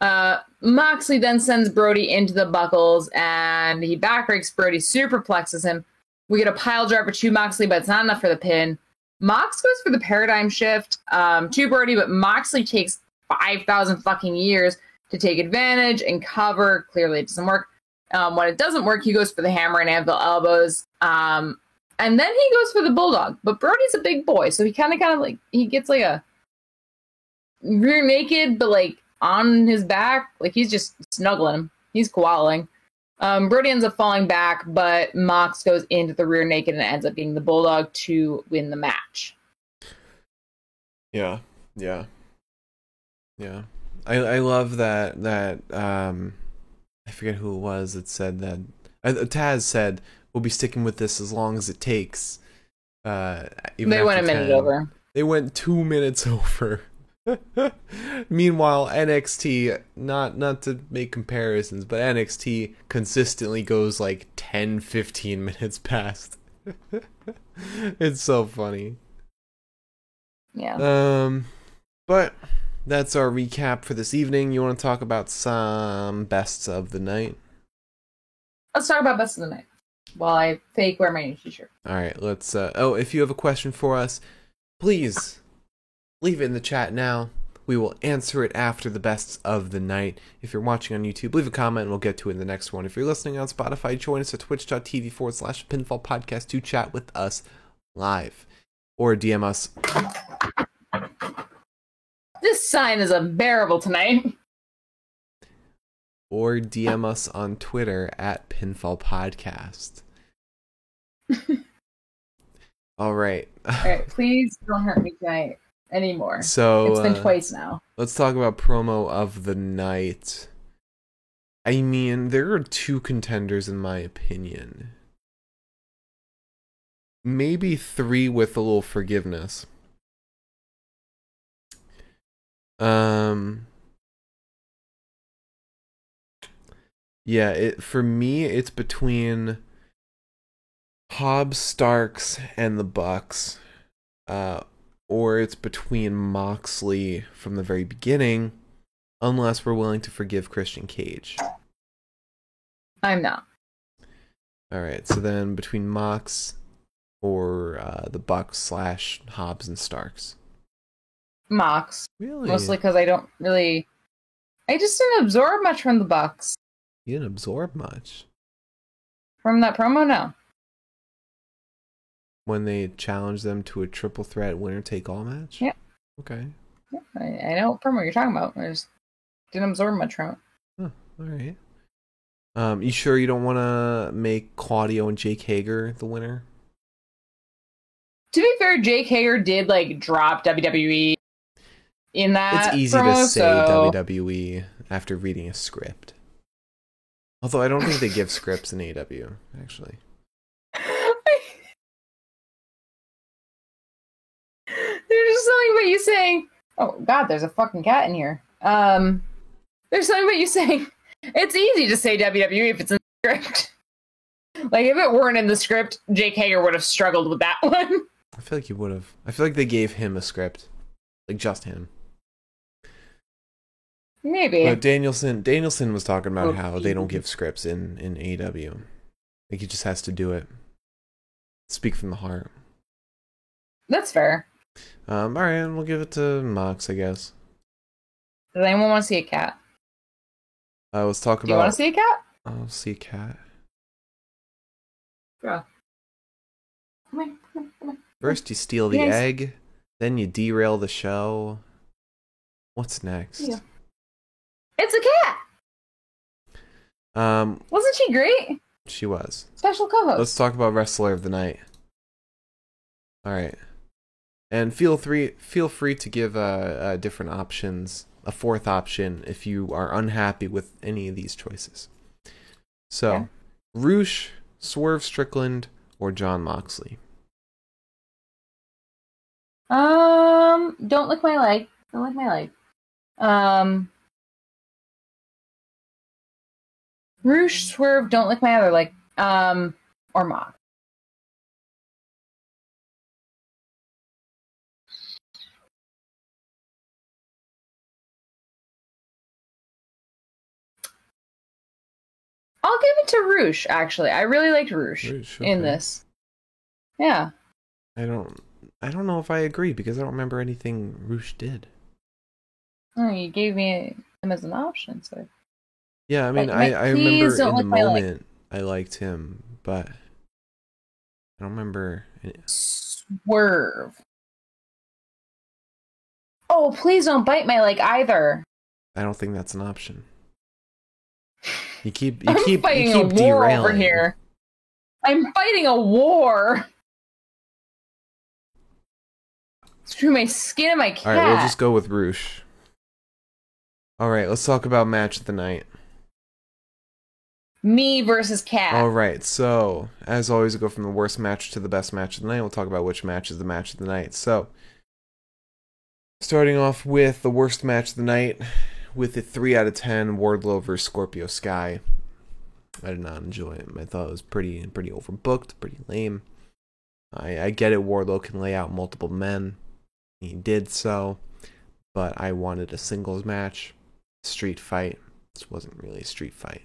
Uh, Moxley then sends Brody into the buckles and he backbreaks Brody, superplexes him. We get a pile driver to Moxley, but it's not enough for the pin. Mox goes for the paradigm shift um, to Brody, but Moxley takes 5,000 fucking years to take advantage and cover. Clearly, it doesn't work. Um, when it doesn't work, he goes for the hammer and anvil elbows. Um, and then he goes for the bulldog. But Brody's a big boy, so he kind of, kind of like, he gets like a rear naked, but like on his back. Like he's just snuggling him. He's koalaing. Um, Brody ends up falling back, but Mox goes into the rear naked and ends up being the bulldog to win the match. Yeah, yeah, yeah. I I love that that um, I forget who it was that said that. Uh, Taz said we'll be sticking with this as long as it takes. Uh, even they went a after minute over. They went two minutes over. Meanwhile, NXT not not to make comparisons, but NXT consistently goes like 10 15 minutes past. it's so funny. Yeah. Um but that's our recap for this evening. You want to talk about some bests of the night? Let's talk about best of the night while I fake wear my new t-shirt. All right, let's uh Oh, if you have a question for us, please leave it in the chat now. We will answer it after the bests of the night. If you're watching on YouTube, leave a comment and we'll get to it in the next one. If you're listening on Spotify, join us at twitch.tv forward slash pinfall podcast to chat with us live. Or DM us. This sign is unbearable tonight. Or DM us on Twitter at pinfall podcast. All right. All right, please don't hurt me tonight anymore. So it's been uh, twice now. Let's talk about promo of the night. I mean, there are two contenders in my opinion. Maybe three with a little forgiveness. Um Yeah, it for me it's between Hobbs Starks and the Bucks. Uh or it's between Moxley from the very beginning, unless we're willing to forgive Christian Cage. I'm not. All right, so then between Mox or uh, the Bucks slash Hobbs and Starks. Mox. Really? Mostly because I don't really. I just didn't absorb much from the Bucks. You didn't absorb much From that promo, no. When they challenge them to a triple threat winner take all match. Yeah. Okay. I, I know from what you're talking about. I just didn't absorb much from it. All right. Um, you sure you don't want to make Claudio and Jake Hager the winner? To be fair, Jake Hager did like drop WWE in that. it's easy promo, to say so- WWE after reading a script. Although I don't think they give scripts in AW, actually. About you saying, "Oh God, there's a fucking cat in here." Um, there's something about you saying it's easy to say WWE if it's in the script. like if it weren't in the script, Jake Hager would have struggled with that one. I feel like he would have. I feel like they gave him a script, like just him. maybe. But Danielson Danielson was talking about Oh, how they don't give scripts in in AW. Like he just has to do it. Speak from the heart. That's fair. Um, all right, we'll give it to Mox, I guess. Does anyone want to see a cat? Uh, let's talk Do you want to see a cat? I'll see a cat. Bro. Come here, come here, come here. First, you steal the Yes. egg, then you derail the show. What's next? Yeah. It's a cat. Um, Wasn't she great? she was. Special co-host. Let's talk about wrestler of the night. All right, and feel free feel free to give uh, uh, different options, a fourth option if you are unhappy with any of these choices. So, Okay. Rush, Swerve Strickland, or Jon Moxley. Um, don't lick my leg. Don't lick my leg. Um, Rush, swerve, don't lick my other leg. Um, or mock. I'll give it to Rush, actually. I really liked Rush Rush, in this. Yeah. I don't. I don't know if I agree because I don't remember anything Rush did. Oh, you gave me him as an option, so Yeah, I mean, Like, I, I remember in the lick my leg. moment I liked him, but I don't remember. swerve. Oh, please don't bite my leg either. I don't think that's an option. You keep you I'm keep fighting you keep a war derailing. over here. I'm fighting a war. Screw my skin and my cat. All right, we'll just go with Rush. All right, let's talk about match of the night. Me versus cat. All right, so as always, we go from the worst match to the best match of the night. We'll talk about which match is the match of the night. So, starting off with the worst match of the night, with a three out of ten, Wardlow versus Scorpio Sky. I did not enjoy it. I thought it was pretty pretty overbooked, pretty lame. I I get it. Wardlow can lay out multiple men. He did so, but I wanted a singles match, street fight. This wasn't really a street fight.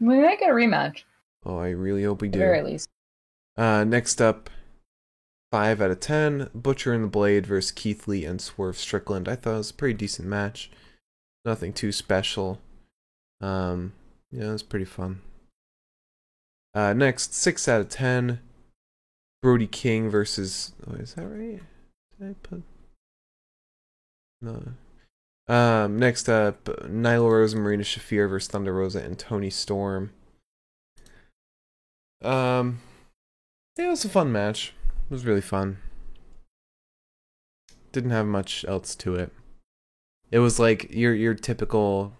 we might get a rematch, Oh, I really hope we at do. the very least. Uh, next up, five out of ten. Butcher and the Blade versus Keith Lee and Swerve Strickland. I thought it was a pretty decent match. Nothing too special. Um, yeah, it was pretty fun. Uh, next, six out of ten. Brody King versus. Oh, is that right? Did I put? No. Um, next up, Nyla Rose and Marina Shafir versus Thunder Rosa and Toni Storm. Um, yeah, it was a fun match. It was really fun. Didn't have much else to it. It was like your your typical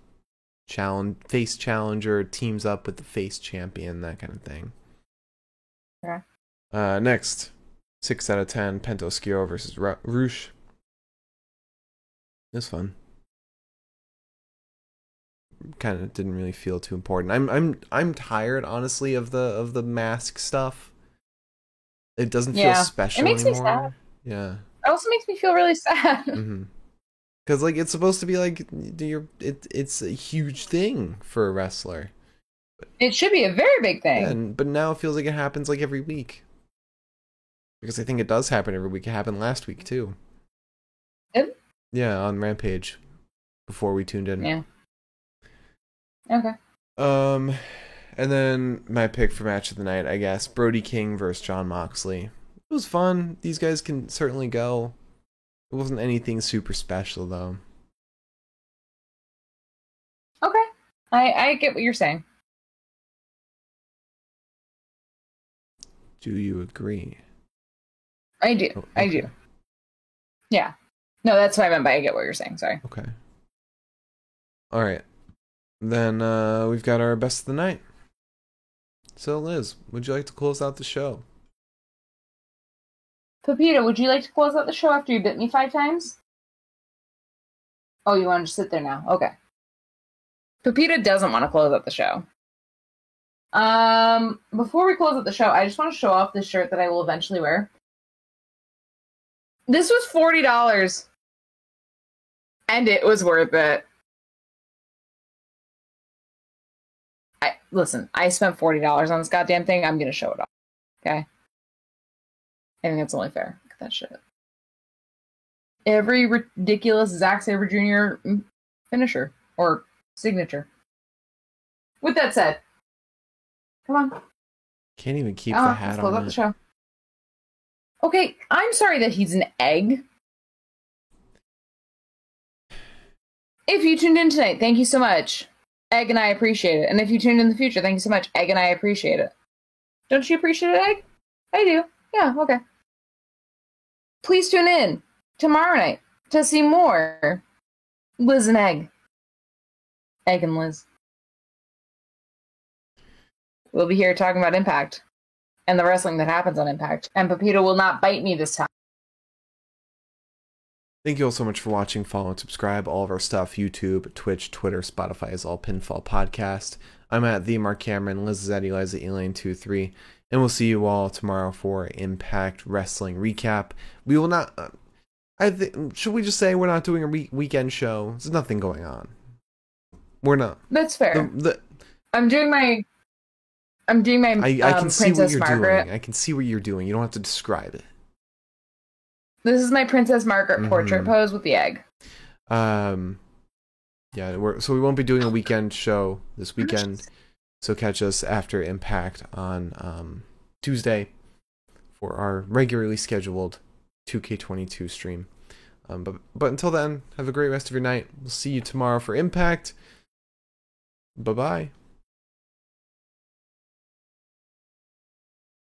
challenge face challenger teams up with the face champion, that kind of thing. Okay. Uh, next, six out of ten, Penta Oscuro versus Ru- Rush. It was fun. Kind of didn't really feel too important. I'm I'm I'm tired, honestly, of the of the mask stuff. It doesn't feel special It makes me anymore. sad. Yeah. It also makes me feel really sad. hmm Because like it's supposed to be like you're it it's a huge thing for a wrestler, it should be a very big thing. and but now it feels like it happens like every week. Because I think it does happen every week. It happened last week too. Did? Yeah, on Rampage. Before we tuned in. Yeah. Okay. Um, and then my pick for match of the night, I guess, Brody King versus Jon Moxley. It was fun. These guys can certainly go. It wasn't anything super special though. Okay. I I get what you're saying. Do you agree? I do. Oh, I do. Yeah. No, that's what I meant by I get what you're saying. Sorry. Okay. All right. Then uh, we've got our best of the night. So, Liz, would you like to close out the show? Pepita, would you like to close out the show after you bit me five times? Oh, you want to sit there now? Okay. Pepita doesn't want to close out the show. Um, before we close out the show, I just want to show off this shirt that I will eventually wear. This was forty dollars. and it was worth it. Listen. I spent forty dollars on this goddamn thing. I'm gonna show it off. Okay. I think that's only fair. Look at that shit. Every ridiculous Zack Sabre Jr. Mm, finisher or signature. With that said, come on. Can't even keep Oh, the let's hat close on. out the show. Okay, I'm sorry that he's an egg. If you tuned in tonight, thank you so much. Egg and I appreciate it. And if you tuned in the future, thank you so much. Egg and I appreciate it. Don't you appreciate it, Egg? I do. Yeah, okay. Please tune in tomorrow night to see more Liz and Egg. Egg and Liz. We'll be here talking about Impact and the wrestling that happens on Impact. And Pepito will not bite me this time. Thank you all so much for watching. Follow and subscribe. All of our stuff YouTube, Twitch, Twitter, Spotify is all Pinfall Podcast. I'm at the Mark Cameron. Liz is at Eliza Elaine23. And we'll see you all tomorrow for Impact Wrestling recap. We will not. Uh, I think. Should we just say we're not doing a re- weekend show? There's nothing going on. We're not. That's fair. The, the, I'm doing my. I'm doing my I, I um, can see what you're Margaret. doing. I can see what you're doing. You don't have to describe it. This is my Princess Margaret Mhm. portrait pose with the egg. Um, yeah, we're, so we won't be doing a weekend show this weekend. So catch us after Impact on um, Tuesday for our regularly scheduled 2K22 stream. Um, but but until then, have a great rest of your night. We'll see you tomorrow for Impact. Bye bye.